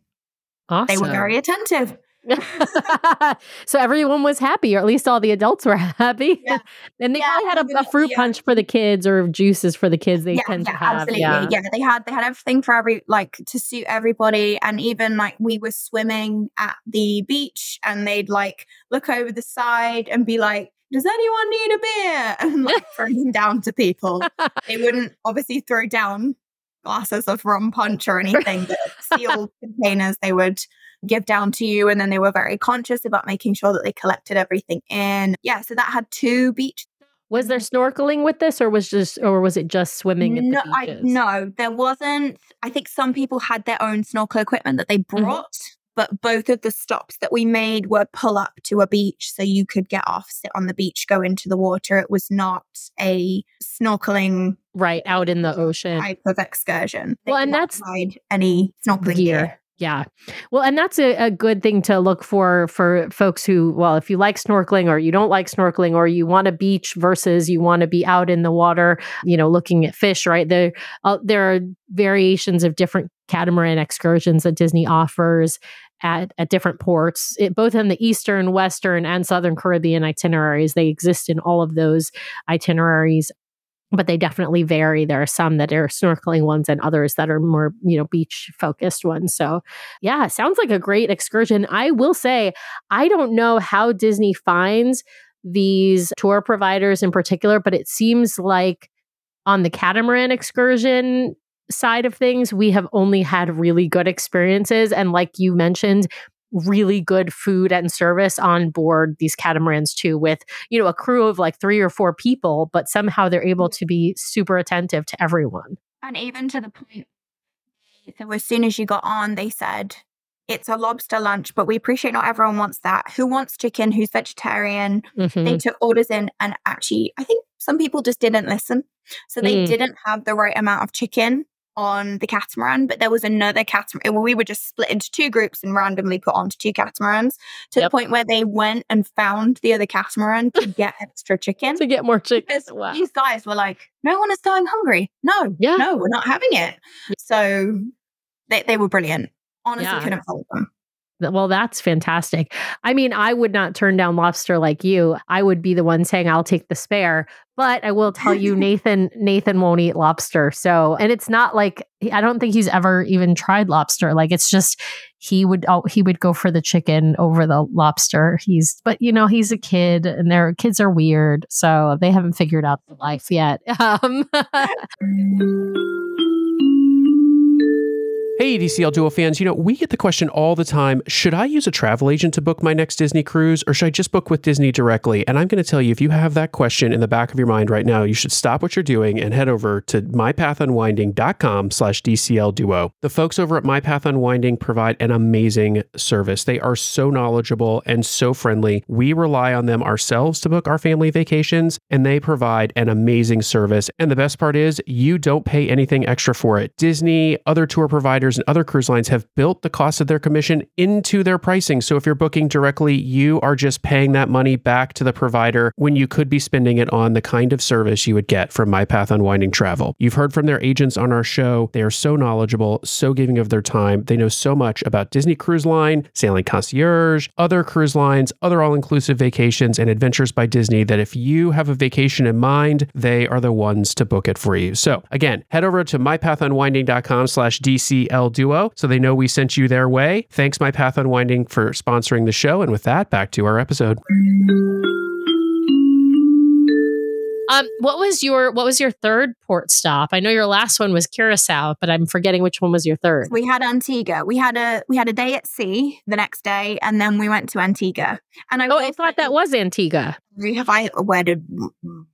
A: awesome. they were very attentive.
B: so everyone was happy, or at least all the adults were happy. Yeah. and they yeah, probably had a, a fruit yeah. punch for the kids or juices for the kids they
A: yeah,
B: tend to have.
A: Absolutely. Yeah. yeah, they had they had everything for every like to suit everybody. And even like we were swimming at the beach and they'd like look over the side and be like, does anyone need a beer? And like throw them down to people. they wouldn't obviously throw down glasses of rum punch or anything, but sealed containers they would give down to you. And then they were very conscious about making sure that they collected everything in. Yeah, so that had two beach.
B: Was there snorkeling with this, or was just, or was it just swimming?
A: no, I, no, there wasn't. I think some people had their own snorkel equipment that they mm-hmm. brought, mm-hmm. But both of the stops that we made were pull up to a beach, so you could get off, sit on the beach, go into the water. It was not a snorkeling
B: right out in the ocean
A: type of excursion.
B: Well, and that's
A: any snorkeling gear. gear.
B: Yeah. Well, and that's a, a, good thing to look for for folks who, well, if you like snorkeling or you don't like snorkeling or you want a beach versus you want to be out in the water, you know, looking at fish, right? There, uh, there are variations of different catamaran excursions that Disney offers at, at different ports, it, both in the Eastern, Western, and Southern Caribbean itineraries. They exist in all of those itineraries but they definitely vary. There are some that are snorkeling ones and others that are more, you know, beach focused ones. So, yeah, sounds like a great excursion. I will say, I don't know how Disney finds these tour providers in particular, but it seems like on the catamaran excursion side of things, we have only had really good experiences. And like you mentioned, really good food and service on board these catamarans too with you know a crew of like three or four people but somehow they're able to be super attentive to everyone
A: and even to the point so as soon as you got on they said it's a lobster lunch, but we appreciate not everyone wants that. Who wants chicken? Who's vegetarian? Mm-hmm. They took orders in, and actually, I think some people just didn't listen. So they mm. didn't have the right amount of chicken on the catamaran, but there was another catamaran. We were just split into two groups and randomly put onto two catamarans to yep. the point where they went and found the other catamaran to get extra chicken.
B: to get more chicken. Wow.
A: These guys were like, no one is going hungry. No, yeah. no, we're not having it. So they, they were brilliant. Honestly, yeah. couldn't fault them.
B: Well, that's fantastic. I mean, I would not turn down lobster like you. I would be the one saying I'll take the spare. But I will tell you, Nathan, Nathan won't eat lobster. So, and it's not like I don't think he's ever even tried lobster. Like it's just he would oh, he would go for the chicken over the lobster. He's but you know he's a kid, and their kids are weird, so they haven't figured out the life yet. Um,
C: Hey, DCL Duo fans, you know, we get the question all the time should I use a travel agent to book my next Disney cruise or should I just book with Disney directly? And I'm going to tell you, if you have that question in the back of your mind right now, you should stop what you're doing and head over to mypathunwinding.com slash DCL Duo. The folks over at MyPath Unwinding provide an amazing service. They are so knowledgeable and so friendly. We rely on them ourselves to book our family vacations, and they provide an amazing service. And the best part is, you don't pay anything extra for it. Disney, other tour providers, and other cruise lines have built the cost of their commission into their pricing. So if you're booking directly, you are just paying that money back to the provider when you could be spending it on the kind of service you would get from MyPath Unwinding Travel. You've heard from their agents on our show. They are so knowledgeable, so giving of their time. They know so much about Disney Cruise Line, Sailing Concierge, other cruise lines, other all inclusive vacations, and adventures by Disney that if you have a vacation in mind, they are the ones to book it for you. So again, head over to mypathunwinding.com slash DCL L Duo so they know we sent you their way. Thanks, My Path Unwinding, for sponsoring the show. And with that, back to our episode.
B: Um, what was your what was your third port stop? I know your last one was Curacao, but I'm forgetting which one was your third.
A: We had Antigua. We had a we had a day at sea the next day, and then we went to Antigua. And
B: I oh, I thought that was Antigua.
A: Have I where did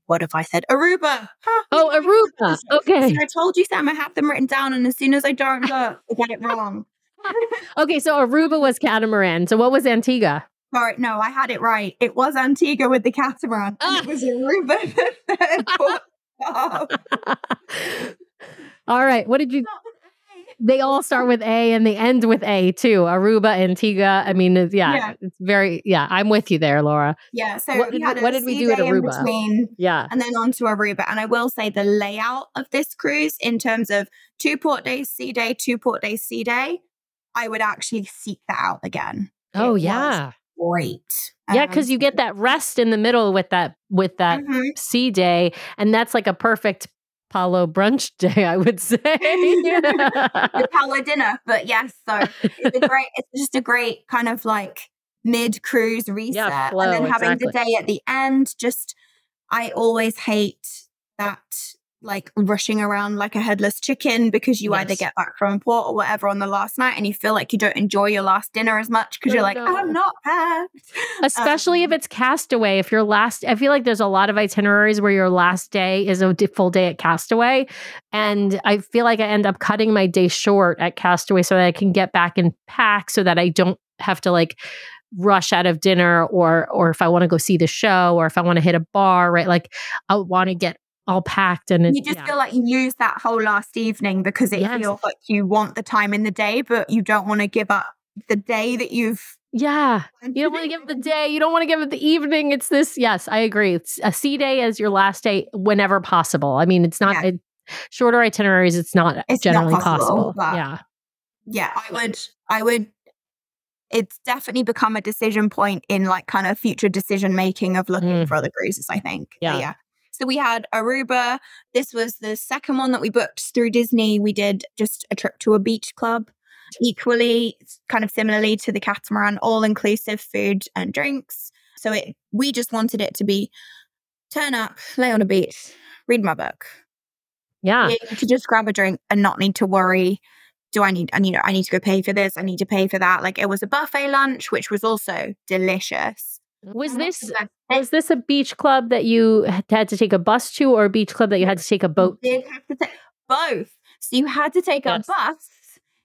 A: what have I said? Aruba.
B: Huh. Oh, Aruba. Okay.
A: I told you, Sam. I have them written down, and as soon as I don't look, I get it wrong.
B: okay, so Aruba was catamaran. So what was Antigua?
A: Sorry, no, I had it right. It was Antigua with the catamaran. And it was ah. Aruba.
B: all right. What did you? They all start with A and they end with A too. Aruba, Antigua. I mean, yeah, yeah. it's very. Yeah, I'm with you there, Laura.
A: Yeah. So what, did, what did we do at Aruba? Between,
B: yeah,
A: and then on to Aruba. And I will say the layout of this cruise in terms of two port days, sea day, two port days, sea day. I would actually seek that out again
B: Oh yeah.
A: Great.
B: Yeah, because you get that rest in the middle with that with that
A: Mhm.
B: sea day, and that's like a perfect Palo brunch day, I would say.
A: the Palo dinner. But yes, so it's a great. It's just a great kind of like mid cruise reset,
B: flow,
A: and then having the day at the end. Just I always hate that like rushing around like a headless chicken because you either get back from port or whatever on the last night and you feel like you don't enjoy your last dinner as much because
B: Oh,
A: you're like
B: no.
A: I'm not packed.
B: Especially if
A: Um,
B: it's castaway. If your last, I feel like there's a lot of itineraries where your last day is a full day at Castaway. And I feel like I end up cutting my day short at Castaway so that I can get back and pack so that I don't have to like rush out of dinner or or if I want to go see the show or if I want to hit a bar, right? Like I want to get all packed and it,
A: you just
B: yeah.
A: feel like you use that whole last evening because it
B: Yes.
A: feels like you want the time in the day, but you don't want to give up the day that you've.
B: yeah. You don't want to give it the day. You don't want to give it the evening. It's this. Yes, I agree. It's a sea day as your last day whenever possible. I mean, it's not
A: Yeah.
B: it, shorter itineraries. It's not
A: It's not
B: generally
A: possible,
B: possible. Yeah.
A: Yeah, I would. I would. It's definitely become a decision point in like kind of future decision making of looking
B: Mm.
A: for other cruises. I think.
B: Yeah.
A: yeah. So we had Aruba. This was the second one that we booked through Disney. We did just a trip to a beach club. Equally, kind of similarly to the catamaran, all inclusive food and drinks. So it, we just wanted it to be turn up, lay on a beach, read my book,
B: Yeah.
A: to just grab a drink and not need to worry. Do I need? I need. I need to go pay for this. I need to pay for that. Like it was a buffet lunch, which was also delicious.
B: Was this was this a beach club that you had to take a bus to, or a beach club that you had to take a boat?
A: You have to take both. So you had to take
B: Yes.
A: a bus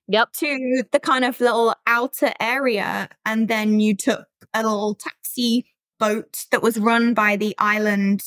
B: Yep.
A: to the kind of little outer area, and then you took a little taxi boat that was run by the island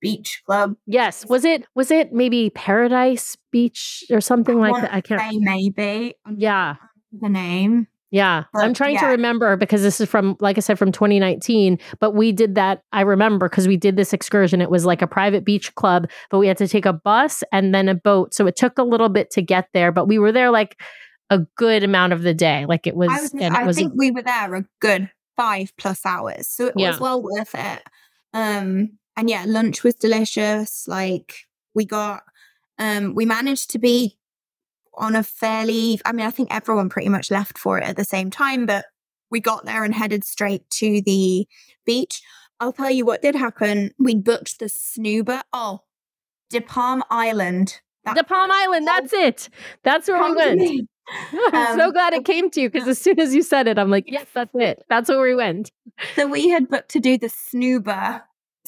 A: beach club.
B: Yes. Was it was it maybe Paradise Beach or something like that? I can't.
A: Maybe.
B: Yeah.
A: The name.
B: Yeah, I'm
A: But,
B: trying to remember because this is from, like I said, from 2019. But we did that. I remember because we did this excursion. It was like a private beach club, but we had to take a bus and then a boat. So it took a little bit to get there, but we were there like a good amount of the day. Like it was,
A: I, was,
B: and
A: I
B: it was.
A: think we were there a good five plus hours, so it
B: Yeah.
A: was well worth it. Um, and yeah, lunch was delicious. Like we got, um, we managed to be on a fairly. I mean, I think everyone pretty much left for it at the same time, but we got there and headed straight to the beach. I'll tell you what did happen. We booked the Snuba. Oh, De Palm Island.
B: The Palm Island. That's it. That's where we went. I'm so
A: Um,
B: glad it came to you because as soon as you said it, I'm like, yes, that's it. That's where we went.
A: So we had booked to do the Snuba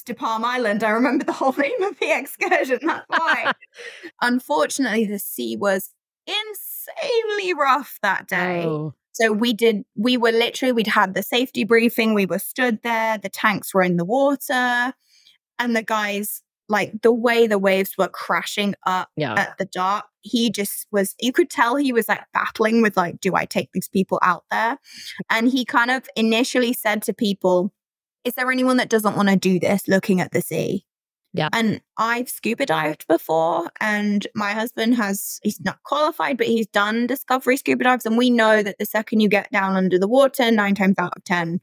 A: to Palm Island. I remember the whole name of the excursion. That's why. Unfortunately, the sea was insanely rough that day.
B: Oh,
A: So we did, we were literally, we'd had the safety briefing. We were stood there. The tanks were in the water. And the guys, like the way the waves were crashing up
B: yeah.
A: at the dock, he just was, you could tell he was like battling with, like, do I take these people out there? And he kind of initially said to people, is there anyone that doesn't want to do this looking at the sea?
B: Yeah.
A: And I've scuba dived before, and my husband has, he's not qualified, but he's done discovery scuba dives. And we know that the second you get down under the water, nine times out of 10,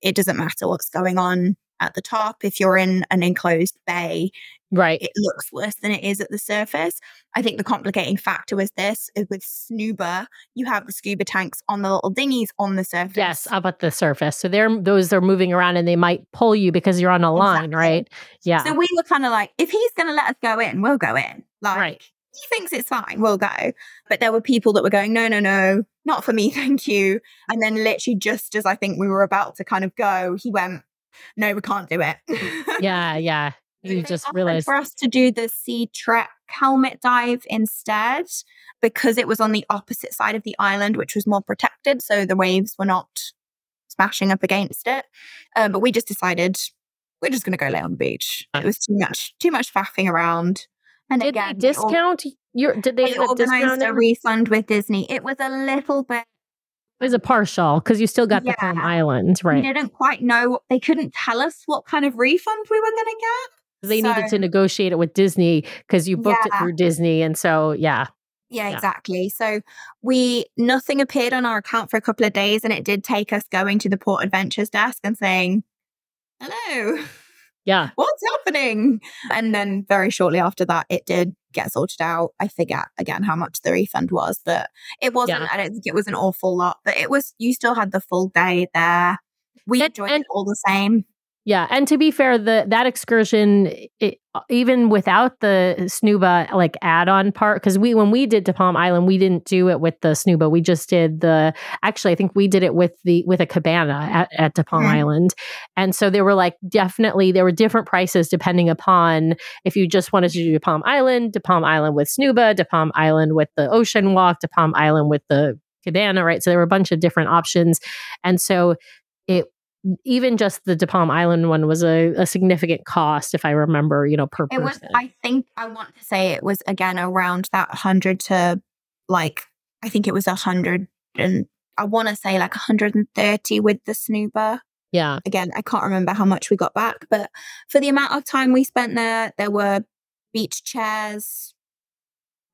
A: it doesn't matter what's going on at the top. If you're in an enclosed bay,
B: Right.
A: it looks worse than it is at the surface. I think the complicating factor was this is with Snuba, you have the scuba tanks on the little dinghies on the surface.
B: Yes, up at the surface. So they're those are moving around and they might pull you because you're on a line,
A: Exactly.
B: right? Yeah.
A: So we were kind of like, if he's going to let us go in, we'll go in. Like,
B: Right.
A: he thinks it's fine, we'll go. But there were people that were going, no, no, no, not for me, thank you. And then literally just as I think we were about to kind of go, he went, no, we can't do it.
B: yeah, yeah. You just realized
A: for us to do the sea trek helmet dive instead because it was on the opposite side of the island, which was more protected, so the waves were not smashing up against it. Um, but we just decided we're just going to go lay on the beach. It was too much, too much faffing around. And
B: did
A: again,
B: they discount your did they
A: we
B: have a
A: organised a refund with Disney. It was a little bit.
B: It was a partial because you still got the Palm
A: Yeah.
B: Island,
A: We didn't quite know. They couldn't tell us what kind of refund we were going to get.
B: They needed to negotiate it with Disney because you booked it through Disney, and so yeah,
A: Yeah, yeah, exactly. So we nothing appeared on our account for a couple of days, and it did take us going to the Port Adventures desk and saying, "Hello,
B: yeah,
A: what's happening?" And then very shortly after that, it did get sorted out. I forget again how much the refund was, but it wasn't. Yeah. I don't think it was an awful lot, but it was. You still had the full day there. We and, enjoyed and, it all the same.
B: Yeah, and to be fair, the that excursion, it, even without the Snuba like add-on part, because we when we did De Palm Island, we didn't do it with the Snuba. We just did the. Actually, I think we did it with the with a cabana at, at De Palm mm-hmm. Island, and so there were like definitely there were different prices depending upon if you just wanted to do De Palm Island, De Palm Island with Snuba, De Palm Island with the Ocean Walk, De Palm Island with the cabana, right? So there were a bunch of different options, and so it even just the De Palm Island one was a, a, significant cost, if I remember, you know, per
A: it person.
B: Was,
A: I think I want to say it was again around that hundred to like I think it was a hundred and I want to say like 130 with the Snuba.
B: Yeah.
A: Again, I can't remember how much we got back, but for the amount of time we spent there, there were beach chairs,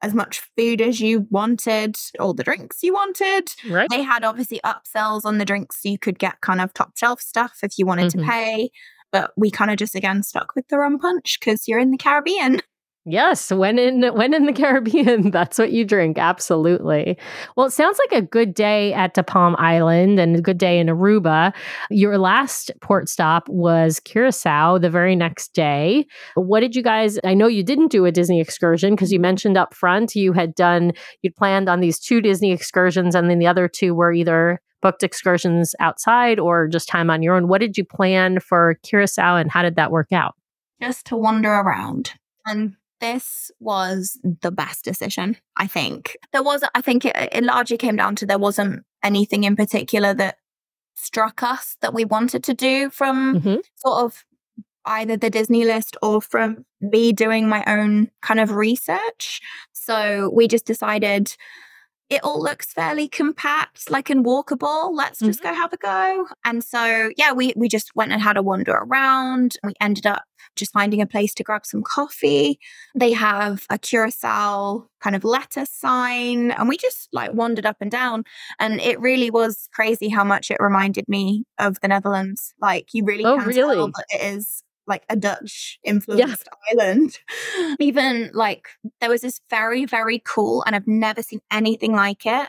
A: as much food as you wanted, all the drinks you wanted.
B: Right.
A: They had obviously upsells on the drinks. So you could get kind of top shelf stuff if you wanted mm-hmm. to pay. But we kind of just again stuck with the rum punch because you're in the Caribbean.
B: Yes, when in when in the Caribbean, that's what you drink. Absolutely. Well, it sounds like a good day at De Palm Island and a good day in Aruba. Your last port stop was Curacao the very next day. What did you guys? I know you didn't do a Disney excursion because you mentioned up front you had done you'd planned on these two Disney excursions, and then the other two were either booked excursions outside or just time on your own. What did you plan for Curacao, and how did that work out?
A: Just to wander around and this was the best decision, I think. There was, I think it, it largely came down to there wasn't anything in particular that struck us that we wanted to do from mm-hmm. sort of either the Disney list or from me doing my own kind of research. So we just decided it all looks fairly compact, like and walkable. Let's just mm-hmm. go have a go. And so, yeah, we we just went and had a wander around. We ended up just finding a place to grab some coffee. They have a Curacao kind of letter sign, and we just like wandered up and down. And it really was crazy how much it reminded me of the Netherlands. Like you really oh, can really? tell that it is like a Dutch influenced yeah. island. Even like there was this very, very cool, and I've never seen anything like it.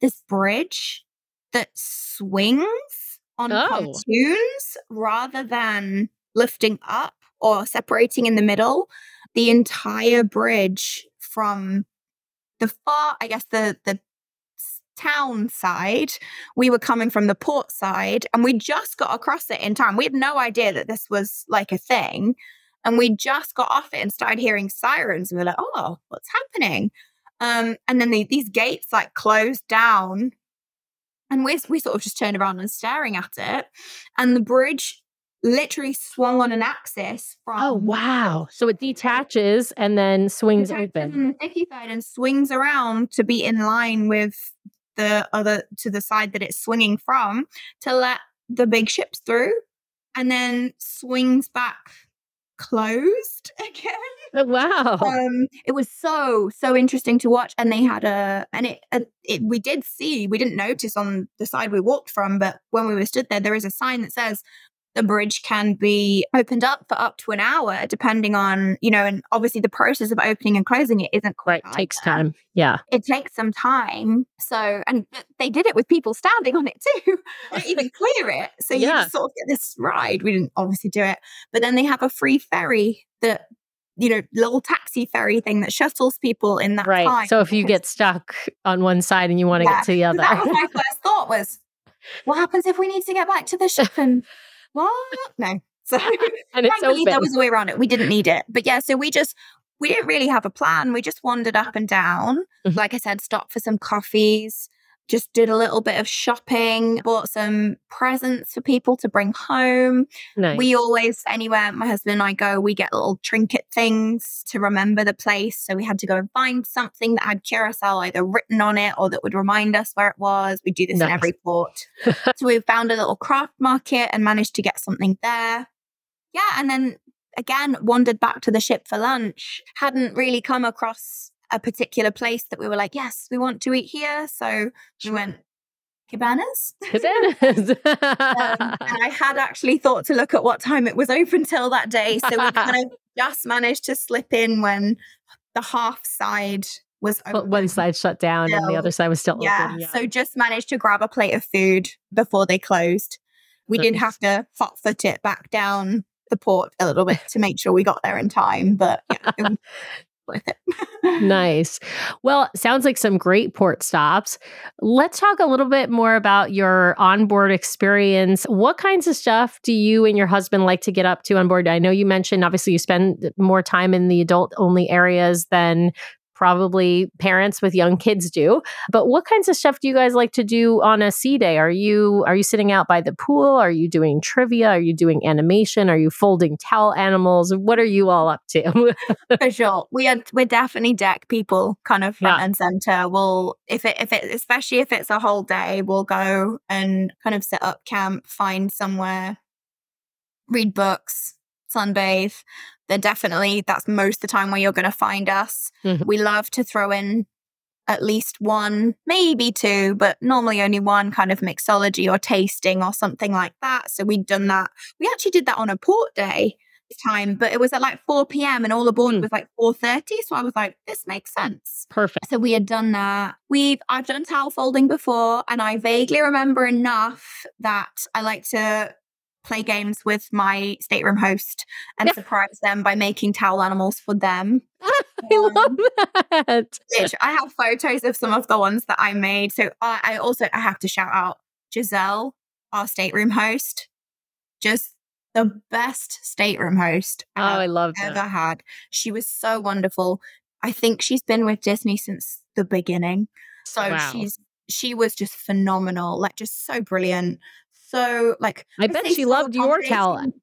A: This bridge that swings on oh. pontoons rather than lifting up or separating in the middle. The entire bridge from the far, I guess the the town side. We were coming from the port side and we just got across it in time. We had no idea that this was like a thing. And we just got off it and started hearing sirens. We were like, oh, what's happening? Um, and then the, these gates like closed down. And we, we sort of just turned around and staring at it. And the bridge literally swung on an axis from.
B: Oh, wow. So it detaches and then swings open.
A: The side and swings around to be in line with the other to the side that it's swinging from to let the big ships through and then swings back closed again.
B: Oh, wow.
A: Um, it was so so interesting to watch, and they had a and it, a, it we did see we didn't notice on the side we walked from, but when we were stood there, there is a sign that says the bridge can be opened up for up to an hour, depending on, you know, and obviously the process of opening and closing it isn't quite
B: right, takes time. Yeah.
A: It takes some time. So, and they did it with people standing on it too. they don't even clear it. So you just sort of get this ride. We didn't obviously do it, but then they have a free ferry that you know, little taxi ferry thing that shuttles people in that
B: right.
A: time.
B: So if you get stuck on one side and you want to yeah, get to the other.
A: That was my first thought was, what happens if we need to get back to the ship and what? No. So
B: and it's open.
A: there was a way around it. We didn't need it. But yeah, so we just we didn't really have a plan. We just wandered up and down. Mm-hmm. Like I said, stopped for some coffees, just did a little bit of shopping, bought some presents for people to bring home. Nice. We always, anywhere my husband and I go, we get little trinket things to remember the place. So we had to go and find something that had Curacao either written on it or that would remind us where it was. We do this nice. in every port. so we found a little craft market and managed to get something there. Yeah. And then again, wandered back to the ship for lunch. Hadn't really come across a particular place that we were like, yes, we want to eat here. So we went Cabanas.
B: Cabanas. um,
A: and I had actually thought to look at what time it was open till that day. So we kind of just managed to slip in when the half side was
B: open. One side shut down still. and the other side was still
A: yeah,
B: open.
A: Yeah. So just managed to grab a plate of food before they closed. We nice. did have to hot foot it back down the port a little bit to make sure we got there in time. But yeah, with it.
B: nice. Well, sounds like some great port stops. Let's talk a little bit more about your onboard experience. What kinds of stuff do you and your husband like to get up to on board? I know you mentioned obviously you spend more time in the adult only areas than probably parents with young kids do. But what kinds of stuff do you guys like to do on a sea day? Are you are you sitting out by the pool? Are you doing trivia? Are you doing animation? Are you folding towel animals? What are you all up to?
A: For sure, we are we're definitely deck people, kind of front yeah. and center. We'll if it if it especially if it's a whole day, we'll go and kind of set up camp, find somewhere, read books, sunbathe then definitely that's most of the time where you're going to find us. Mm-hmm. We love to throw in at least one, maybe two, but normally only one kind of mixology or tasting or something like that. So we'd done that. We actually did that on a port day time, but it was at like 4 p.m. and all aboard mm. was like 4:30. So I was like, this makes sense.
B: Perfect.
A: So we had done that. We've I've done towel folding before, and I vaguely remember enough that I like to play games with my stateroom host and yeah. surprise them by making towel animals for them.
B: I um, love that.
A: Which I have photos of some of the ones that I made. So I, I also I have to shout out Giselle, our stateroom host. Just the best stateroom host
B: oh, I love
A: ever that. had. She was so wonderful. I think she's been with Disney since the beginning. So wow. she's she was just phenomenal, like just so brilliant so like
B: I bet she loved your talent.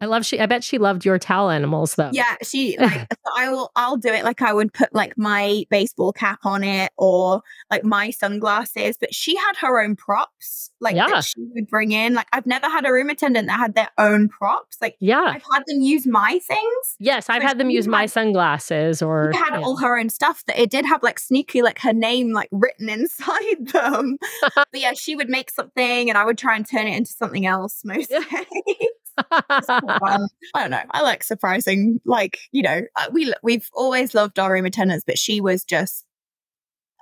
B: I love she. I bet she loved your towel animals though.
A: Yeah, she like. so I will. I'll do it like I would put like my baseball cap on it or like my sunglasses. But she had her own props, like yeah. that she would bring in. Like I've never had a room attendant that had their own props. Like
B: yeah,
A: I've had them use my things.
B: Yes, I've had them use had, my sunglasses. Or she
A: had yeah. all her own stuff that it did have like sneaky like her name like written inside them. but yeah, she would make something and I would try and turn it into something else most days. I don't know. I like surprising. Like you know, uh, we we've always loved our room attendants, but she was just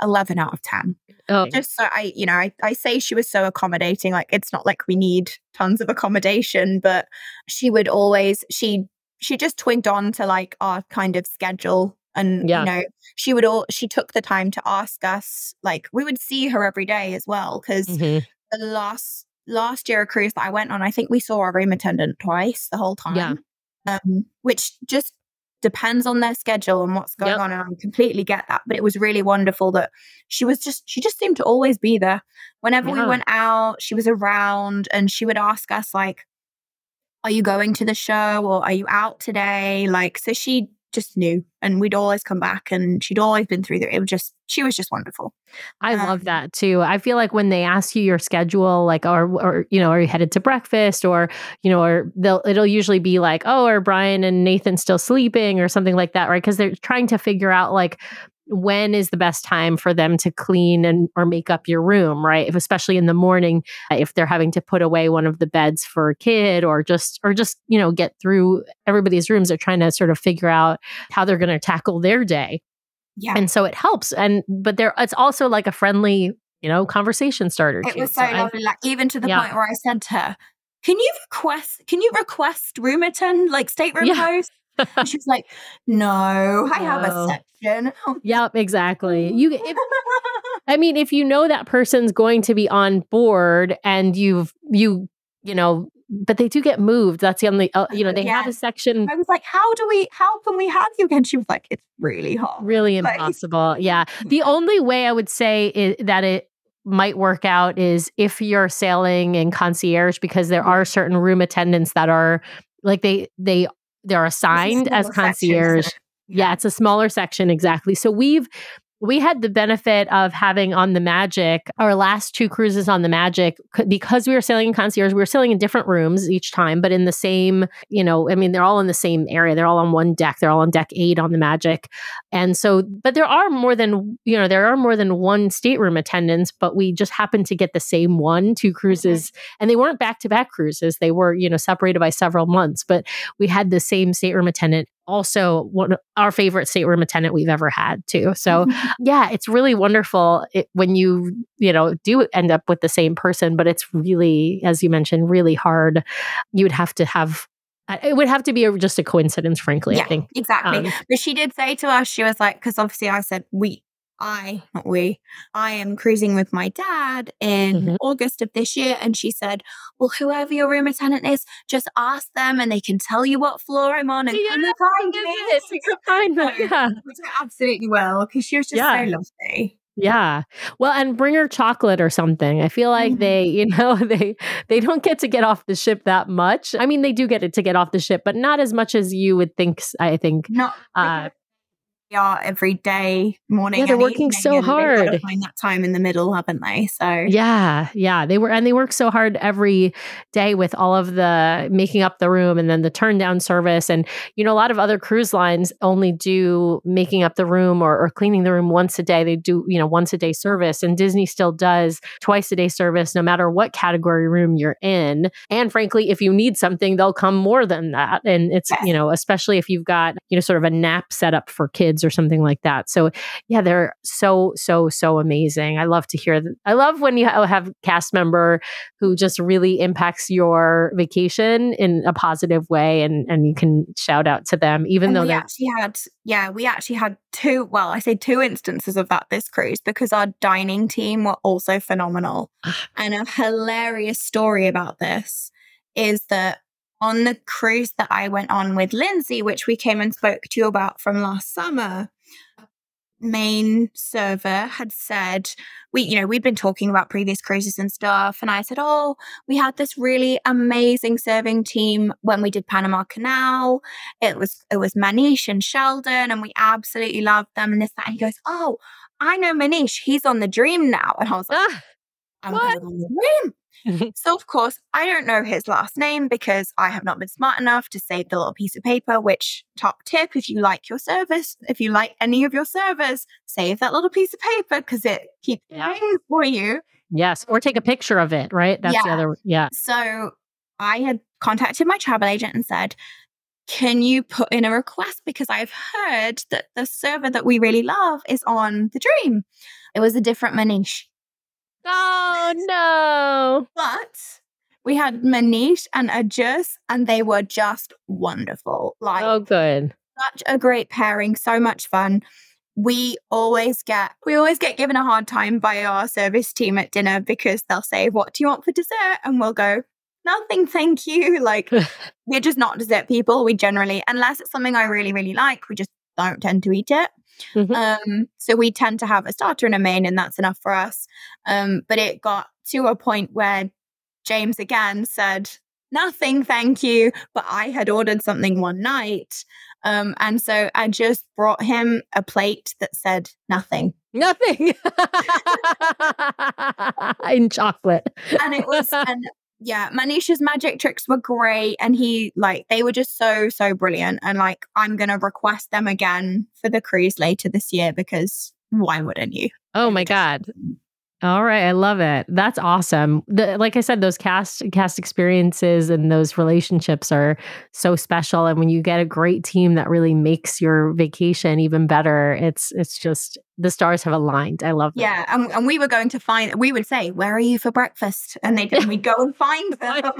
A: eleven out of ten. Oh. Just so I, you know, I, I say she was so accommodating. Like it's not like we need tons of accommodation, but she would always she she just twigged on to like our kind of schedule and yeah. you know she would all she took the time to ask us like we would see her every day as well because mm-hmm. the last last year a cruise that I went on, I think we saw our room attendant twice the whole time.
B: Yeah.
A: Um, which just depends on their schedule and what's going yep. on. And I completely get that. But it was really wonderful that she was just, she just seemed to always be there. Whenever yeah. we went out, she was around and she would ask us, like, are you going to the show or are you out today? Like, so she just knew and we'd always come back and she'd always been through there. It was just she was just wonderful.
B: I um, love that too. I feel like when they ask you your schedule like or or you know are you headed to breakfast or you know or they'll it'll usually be like oh are brian and nathan still sleeping? or something like that right? Because they're trying to figure out like when is the best time for them to clean and or make up your room right if especially in the morning uh, if they're having to put away one of the beds for a kid or just or just you know get through everybody's rooms they're trying to sort of figure out how they're going to tackle their day
A: yeah
B: and so it helps and but there it's also like a friendly you know conversation starter
A: it
B: too.
A: was so, so lovely like even to the yeah. point where i said to her can you request can you request room attend like stateroom yeah. host she's like, no, I have a section.
B: yep, exactly. You, if, I mean, if you know that person's going to be on board and you've, you, you know, but they do get moved. That's the only, uh, you know, they yeah. have a section.
A: I was like, how do we, how can we have you again? She was like, it's really hard.
B: Really impossible. Yeah. The only way I would say is that it, might work out is if you're sailing in concierge because there are certain room attendants that are like they they they're assigned as concierge. Yeah. yeah, it's a smaller section exactly. So we've we had the benefit of having on the Magic our last two cruises on the Magic because we were sailing in concierge. We were sailing in different rooms each time, but in the same, you know, I mean, they're all in the same area. They're all on one deck. They're all on deck eight on the Magic, and so, but there are more than you know, there are more than one stateroom attendants. But we just happened to get the same one, two cruises, mm-hmm. and they weren't back to back cruises. They were, you know, separated by several months, but we had the same stateroom attendant also one our favorite stateroom attendant we've ever had too. So yeah, it's really wonderful it, when you you know do end up with the same person, but it's really, as you mentioned, really hard. You would have to have it would have to be a, just a coincidence, frankly.
A: Yeah,
B: I think
A: exactly. Um, but she did say to us, she was like, because obviously I said we I, not we, I am cruising with my dad in mm-hmm. August of this year. And she said, Well, whoever your room attendant is, just ask them and they can tell you what floor I'm on and come find me.
B: You can find them. Yeah.
A: Which I absolutely will because she was just yeah. so lovely.
B: Yeah. Well, and bring her chocolate or something. I feel like mm-hmm. they, you know, they they don't get to get off the ship that much. I mean, they do get it to get off the ship, but not as much as you would think. I think.
A: Not uh, are every day, morning.
B: Yeah, they're working so hard.
A: To find that time in the middle, haven't they? So
B: yeah, yeah, they were, and they work so hard every day with all of the making up the room and then the turn down service. And you know, a lot of other cruise lines only do making up the room or, or cleaning the room once a day. They do you know once a day service, and Disney still does twice a day service, no matter what category room you're in. And frankly, if you need something, they'll come more than that. And it's yes. you know, especially if you've got you know sort of a nap set up for kids or something like that. So yeah, they're so so so amazing. I love to hear. That. I love when you oh, have cast member who just really impacts your vacation in a positive way, and and you can shout out to them, even
A: and
B: though
A: they actually had yeah, we actually had two. Well, I say two instances of that this cruise because our dining team were also phenomenal, ah. and a hilarious story about this is that on the cruise that I went on with Lindsay, which we came and spoke to you about from last summer, main server had said we you know we'd been talking about previous cruises and stuff and i said oh we had this really amazing serving team when we did panama canal. It was it was manish and sheldon and we absolutely loved them and this that and he goes oh i know manish. He's on the dream now. And i was like ah, i'm on the dream so, of course, I don't know his last name because I have not been smart enough to save the little piece of paper. Which, top tip, if you like your service, if you like any of your servers, save that little piece of paper because it keeps yeah. for you.
B: Yes. Or take a picture of it, right? That's yeah. the other. Yeah.
A: So, I had contacted my travel agent and said, can you put in a request? Because I've heard that the server that we really love is on the Dream. It was a different Manish.
B: Oh no.
A: But we had Manish and Ajus, and they were just wonderful.
B: Like Oh good.
A: Such a great pairing, so much fun. We always get we always get given a hard time by our service team at dinner because they'll say, What do you want for dessert? And we'll go, Nothing, thank you. Like we're just not dessert people. We generally, unless it's something I really, really like, we just don't tend to eat it. Mm-hmm. Um, so we tend to have a starter and a main, and that's enough for us. Um, but it got to a point where James again said, Nothing, thank you. But I had ordered something one night. Um, and so I just brought him a plate that said nothing.
B: Nothing in chocolate.
A: and it was, and yeah, Manish's magic tricks were great. And he, like, they were just so, so brilliant. And, like, I'm going to request them again for the cruise later this year because why wouldn't you?
B: Oh my God. All right, I love it. That's awesome. The, like I said, those cast cast experiences and those relationships are so special. And when you get a great team that really makes your vacation even better, it's it's just the stars have aligned. I love that.
A: Yeah. And, and, we were going to find, we would say, Where are you for breakfast? And they did, we'd go and find them.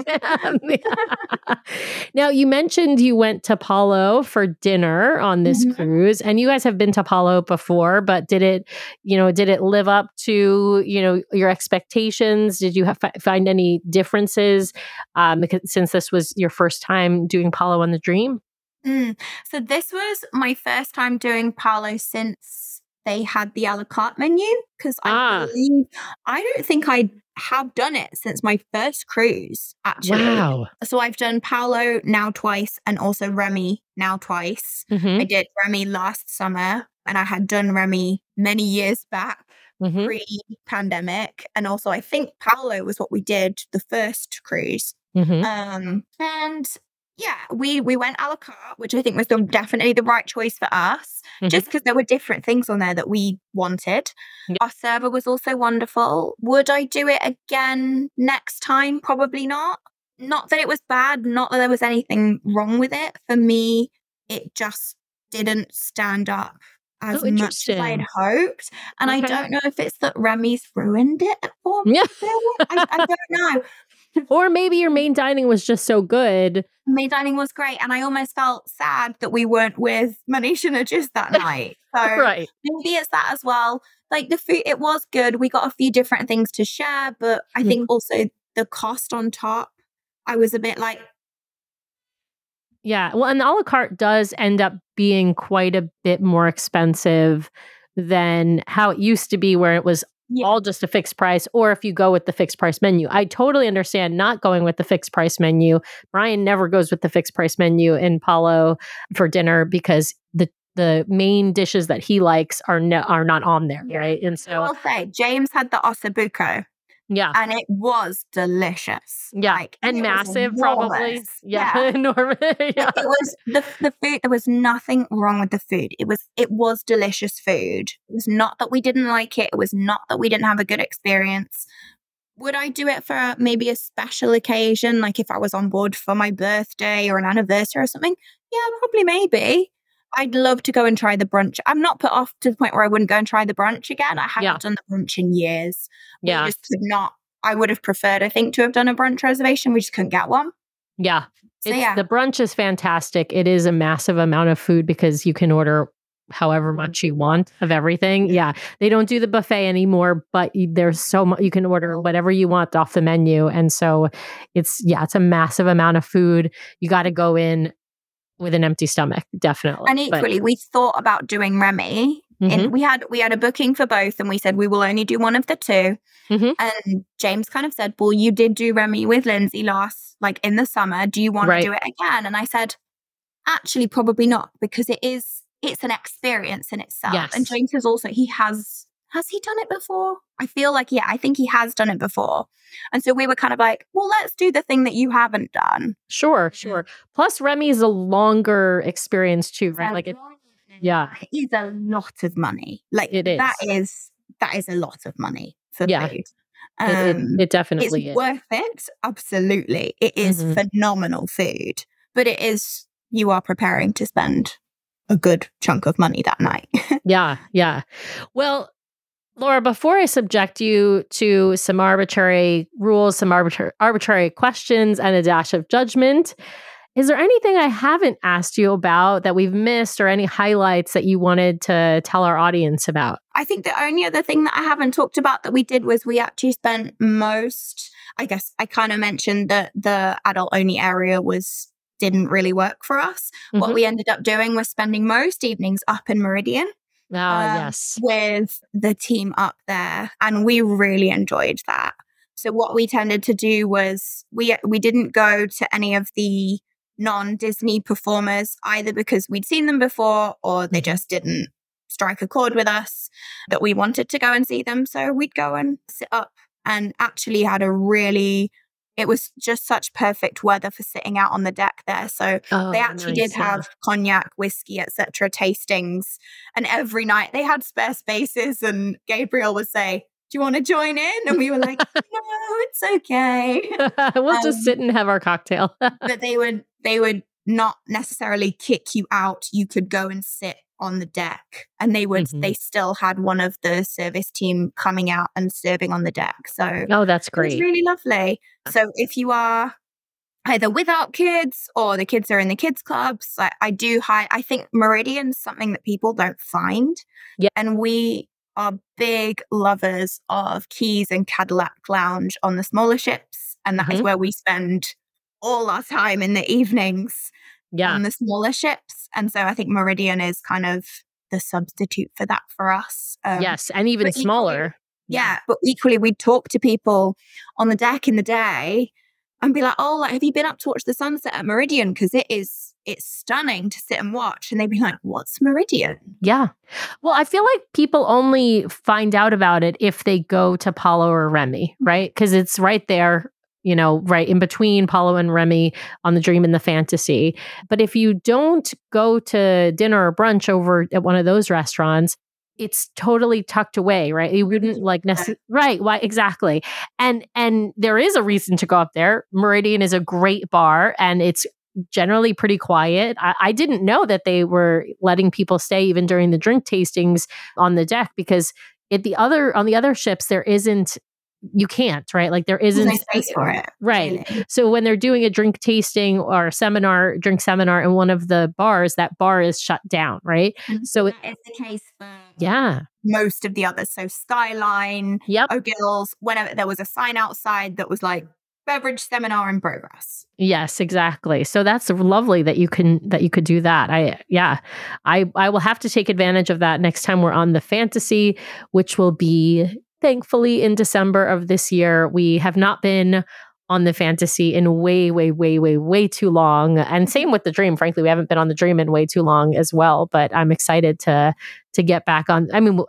B: now, you mentioned you went to Palo for dinner on this mm-hmm. cruise, and you guys have been to Palo before, but did it, you know, did it live up to, you know, your expectations? Did you have, find any differences um, because, since this was your first time doing Palo on the Dream?
A: Mm. So, this was my first time doing Palo since they had the a la carte menu because
B: Ah.
A: I believe I don't think I have done it since my first cruise actually.
B: Wow.
A: So I've done Palo now twice and also Remy now twice.
B: Mhm,
A: I did Remy last summer and I had done Remy many years back
B: mhm,
A: pre-pandemic and also I think Palo was what we did the first cruise.
B: mhm.
A: Um, and yeah, we we went a la carte, which I think was definitely the right choice for us,
B: Mhm.
A: just because there were different things on there that we wanted.
B: Yeah.
A: Our server was also wonderful. Would I do it again next time? Probably not. Not that it was bad, not that there was anything wrong with it. For me, it just didn't stand up as
B: Oh,
A: much as I had hoped. And I don't know if it's that Remy's ruined it for me.
B: Yeah.
A: I, I don't know.
B: Or maybe your main dining was just so good.
A: Main dining was great, and I almost felt sad that we weren't with Manish and Ajis that night. So
B: Right.
A: maybe it's that as well. Like the food, it was good. We got a few different things to share, but I
B: Mhm.
A: think also the cost on top, I was a bit like,
B: Yeah. Well, and the a la carte does end up being quite a bit more expensive than how it used to be, where it was
A: Yeah.
B: all just a fixed price, or if you go with the fixed price menu. I totally understand not going with the fixed price menu. Brian never goes with the fixed price menu in Palo for dinner because the the main dishes that he likes are no, are not on there,
A: Yeah.
B: right? And so
A: I'll say, James had the ossobuco,
B: yeah.
A: and it was delicious.
B: Yeah,
A: Like,
B: and massive, probably.
A: enormous.
B: Yeah, enormous. yeah.
A: It was the the food. There was nothing wrong with the food. It was it was delicious food. It was not that we didn't like it. It was not that we didn't have a good experience. Would I do it for maybe a special occasion, like if I was on board for my birthday or an anniversary or something? Yeah, probably maybe. I'd love to go and try the brunch. I'm not put off to the point where I wouldn't go and try the brunch again. I haven't
B: Yeah.
A: done the brunch in years.
B: Yeah.
A: We just could not. I would have preferred, I think, to have done a brunch reservation. We just couldn't get one.
B: Yeah.
A: So yeah,
B: The brunch is fantastic. It is a massive amount of food because you can order however mm-hmm. much you want of everything. Yeah. They don't do the buffet anymore, but there's so much you can order mm-hmm. whatever you want off the menu. And so it's, yeah, it's a massive amount of food. You got to go in with an empty stomach, definitely.
A: and
B: But-
A: equally, we thought about doing Remy.
B: Mhm.
A: And we had we had a booking for both, and we said we will only do one of the 2
B: Mhm.
A: And James kind of said, "Well, you did do Remy with Lindsay last, like in the summer. Do you want
B: Right.
A: to do it again?" And I said, "Actually, probably not, because it is it's an experience in itself." And James is also he has has he done it before? I feel like yeah, I think he has done it before. And so we were kind of like, "Well, let's do the thing that you haven't done."
B: Sure, sure. Plus, Remy's a longer experience too, right? Like, it, yeah,
A: it is a lot of money. Like
B: It
A: that
B: is.
A: is that is a lot of money for
B: Yeah.
A: food.
B: it, it,
A: Um,
B: it definitely
A: it's
B: is.
A: worth it. Absolutely, it is
B: Mhm.
A: phenomenal food, but it is you are preparing to spend a good chunk of money that night.
B: Yeah, yeah. Well, Laura, before I subject you to some arbitrary rules, some arbitrary arbitrary questions, and a dash of judgment, is there anything I haven't asked you about that we've missed, or any highlights that you wanted to tell our audience about?
A: I think the only other thing that I haven't talked about that we did was we actually spent most. I guess I kind of mentioned that the adult only area was didn't really work for us. What
B: Mhm.
A: we ended up doing was spending most evenings up in Meridian.
B: Ah,
A: um,
B: yes.
A: with the team up there and we really enjoyed that. So what we tended to do was we we didn't go to any of the non-disney performers either because we'd seen them before or they just didn't strike a chord with us that we wanted to go and see them. So we'd go and sit up and actually had a really it was just such perfect weather for sitting out on the deck there so
B: Oh,
A: they actually
B: nice,
A: did
B: yeah.
A: have cognac, whiskey, etc. tastings, and every night they had spare spaces. And Gabriel would say, "Do you want to join in?" And we were like, "No, it's okay."
B: we'll just
A: um,
B: sit and have our cocktail.
A: But they would they would not necessarily kick you out. You could go and sit on the deck, and they would
B: Mhm.
A: they still had one of the service team coming out and serving on the deck. So
B: oh, that's great it's
A: really lovely. So if you are either without kids or the kids are in the kids clubs, like I do high I think Meridian's something that people don't find.
B: Yeah.
A: And we are big lovers of Keys and Cadillac Lounge on the smaller ships. And that is
B: Mhm.
A: where we spend all our time in the evenings
B: Yeah.
A: on the smaller ships. And so I think Meridian is kind of the substitute for that for us.
B: Um, yes, and even smaller.
A: Equally, yeah, but equally, we'd talk to people on the deck in the day and be like, "Oh, like, have you been up to watch the sunset at Meridian? Because it is it's stunning to sit and watch." And they'd be like, "What's Meridian?"
B: Yeah. Well, I feel like people only find out about it if they go to Palo or Remy, right? Because it's right there. You know, right in between Palo and Remy on the dream and the fantasy. But if you don't go to dinner or brunch over at one of those restaurants, it's totally tucked away, right? You wouldn't like necessarily right. Why exactly? And and there is a reason to go up there. Meridian is a great bar, and it's generally pretty quiet. I, I didn't know that they were letting people stay even during the drink tastings on the deck because at the other on the other ships there isn't you can't, right? Like there isn't
A: space for it.
B: Right. So when they're doing a drink tasting or a seminar, drink seminar in one of the bars, that bar is shut down, right?
A: And so that it, is the case for
B: yeah
A: most of the others. So Skyline,
B: yep.
A: O'Gill's, whenever there was a sign outside that was like beverage seminar in progress.
B: Yes, exactly. So that's lovely that you can that you could do that. I yeah. I I will have to take advantage of that next time we're on the fantasy, which will be thankfully in December of this year. We have not been on the fantasy in way, way, way, way, way too long. And same with the dream. Frankly, we haven't been on the dream in way too long as well. But I'm excited to to get back on. I mean,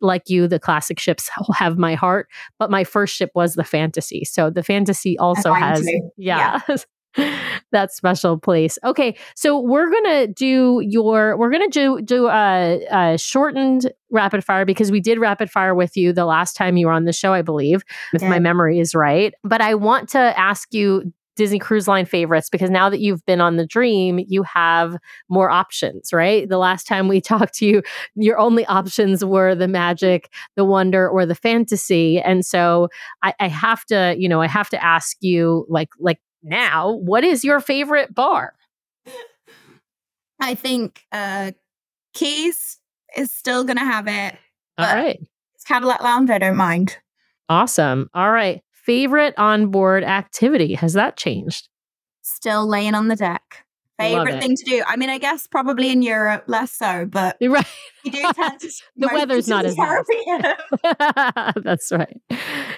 B: like you, the classic ships have my heart, but my first ship was the fantasy. So the fantasy also has, yeah, yeah. that special place. Okay, so we're gonna do your we're gonna do do a, a, shortened rapid fire because we did rapid fire with you the last time you were on the show, I believe, if yeah. my memory is right. But I want to ask you Disney Cruise Line favorites because now that you've been on the Dream, you have more options, right? The last time we talked to you, your only options were the magic, the wonder, or the fantasy. And so I, I have to, you know, I have to ask you, like, like now, what is your favorite bar?
A: I think uh Keys is still gonna have it.
B: All right.
A: It's Cadillac Lounge, I don't mind.
B: Awesome. All right. Favorite onboard activity. Has that changed?
A: Still laying on the deck favorite thing to do. I mean, I guess probably in Europe less so, but
B: right.
A: we do tend to
B: the weather's not as bad. that's right.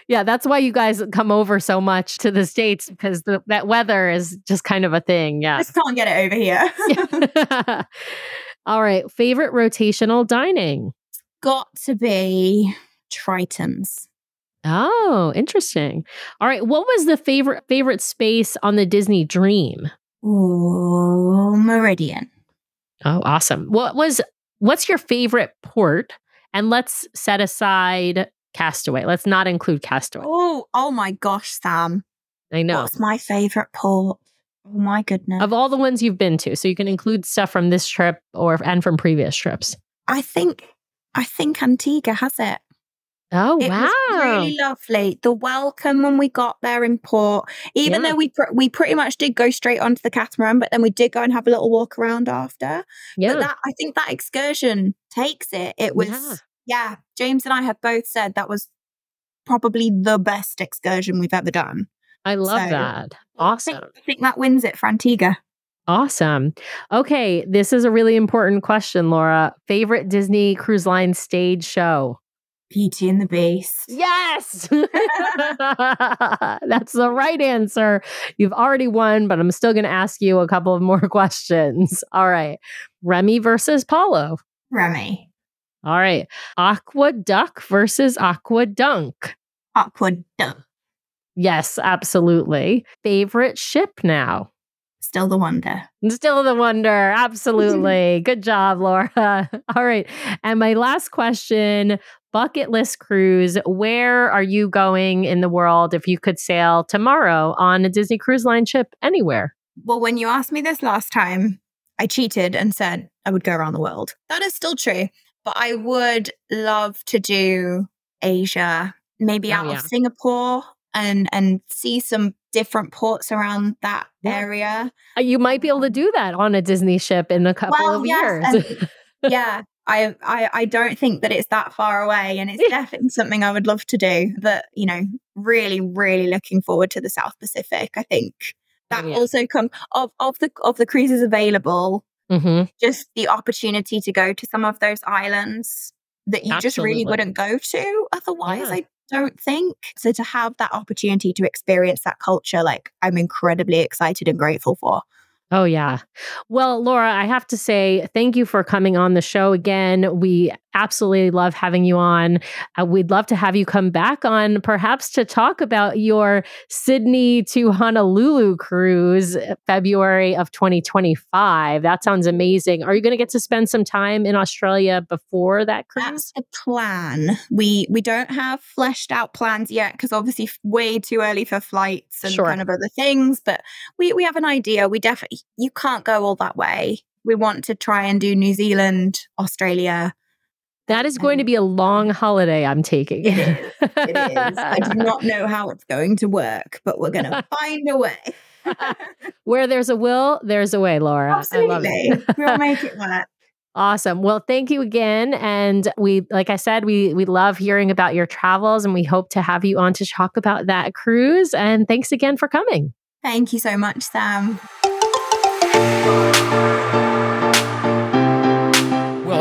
B: Yeah, that's why you guys come over so much to the states because the, that weather is just kind of a thing. Yeah,
A: just can't get it over here.
B: All right, favorite rotational dining.
A: Got to be Triton's.
B: Oh, interesting. All right, what was the favorite favorite space on the Disney Dream?
A: Ooh, Meridian.
B: Oh, awesome. What was what's your favorite port? And let's set aside Castaway. Let's not include Castaway.
A: Oh, oh my gosh, Sam.
B: I know.
A: What's my favorite port? Oh my goodness.
B: Of all the ones you've been to, so you can include stuff from this trip or and from previous trips.
A: I think I think Antigua has it.
B: Oh
A: it
B: wow!
A: Was really lovely. The welcome when we got there in port, even yeah. though we pr- we pretty much did go straight onto the catamaran, but then we did go and have a little walk around after.
B: Yeah,
A: but that I think that excursion takes it. It was yeah. yeah. James and I have both said that was probably the best excursion we've ever done.
B: I love so, that. Awesome. I
A: think, I think that wins it for Antigua.
B: Awesome. Okay, this is a really important question, Laura. Favorite Disney Cruise Line stage show?
A: Beauty and the Beast.
B: Yes. That's the right answer. You've already won, but I'm still going to ask you a couple of more questions. All right. Remy versus Palo.
A: Remy.
B: All right. AquaDuck versus AquaDunk.
A: Aqua Dunk.
B: Yes, absolutely. Favorite ship now?
A: Still the wonder.
B: Still the wonder. Absolutely. Good job, Laura. All right. And my last question bucket list cruise. Where are you going in the world if you could sail tomorrow on a Disney Cruise Line ship anywhere?
A: Well, when you asked me this last time, I cheated and said I would go around the world. That is still true, but I would love to do Asia, maybe oh, out yeah. of Singapore and and see some different ports around that yeah. area.
B: Uh, you might be able to do that on a Disney ship in a couple well, of yes,
A: years. yeah, I, I I don't think that it's that far away, and it's definitely something I would love to do. But you know, really, really looking forward to the South Pacific. I think that oh, yeah. also comes of of the of the cruises available. mm-hmm. just the opportunity to go to some of those islands that you Absolutely. just really wouldn't go to otherwise. Yeah. I don't think. So to have that opportunity to experience that culture, like I'm incredibly excited and grateful for.
B: Oh, yeah. Well, Laura, I have to say thank you for coming on the show again. We absolutely love having you on. Uh, we'd love to have you come back on, perhaps to talk about your Sydney to Honolulu cruise, uh, February of 2025. That sounds amazing. Are you going to get to spend some time in Australia before that cruise?
A: That's the plan. We we don't have fleshed out plans yet because obviously way too early for flights and sure. kind of other things. But we we have an idea. We definitely you can't go all that way. We want to try and do New Zealand, Australia,
B: that is going to be a long holiday I'm taking.
A: It is. It is. I do not know how it's going to work, but we're going to find a way.
B: Where there's a will, there's a way, Laura.
A: Absolutely. I love it. we'll make it work.
B: Awesome. Well, thank you again. And we, like I said, we we love hearing about your travels and we hope to have you on to talk about that cruise. And thanks again for coming.
A: Thank you so much, Sam.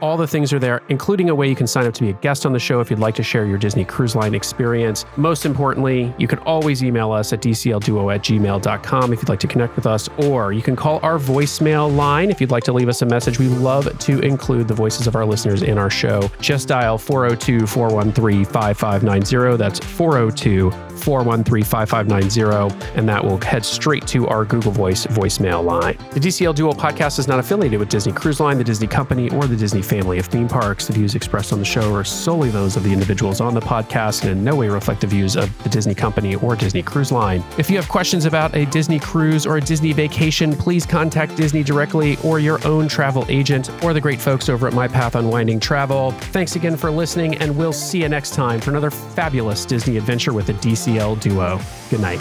C: All the things are there, including a way you can sign up to be a guest on the show if you'd like to share your Disney Cruise Line experience. Most importantly, you can always email us at dclduo at gmail.com if you'd like to connect with us, or you can call our voicemail line if you'd like to leave us a message. We love to include the voices of our listeners in our show. Just dial 402 413 5590. That's 402 413 5590, and that will head straight to our Google Voice voicemail line. The DCL Duo podcast is not affiliated with Disney Cruise Line, the Disney Company, or the Disney family of theme parks. The views expressed on the show are solely those of the individuals on the podcast and in no way reflect the views of the Disney Company or Disney Cruise Line. If you have questions about a Disney cruise or a Disney vacation, please contact Disney directly or your own travel agent or the great folks over at My Path Unwinding Travel. Thanks again for listening, and we'll see you next time for another fabulous Disney adventure with the DCL ACL duo. Good night.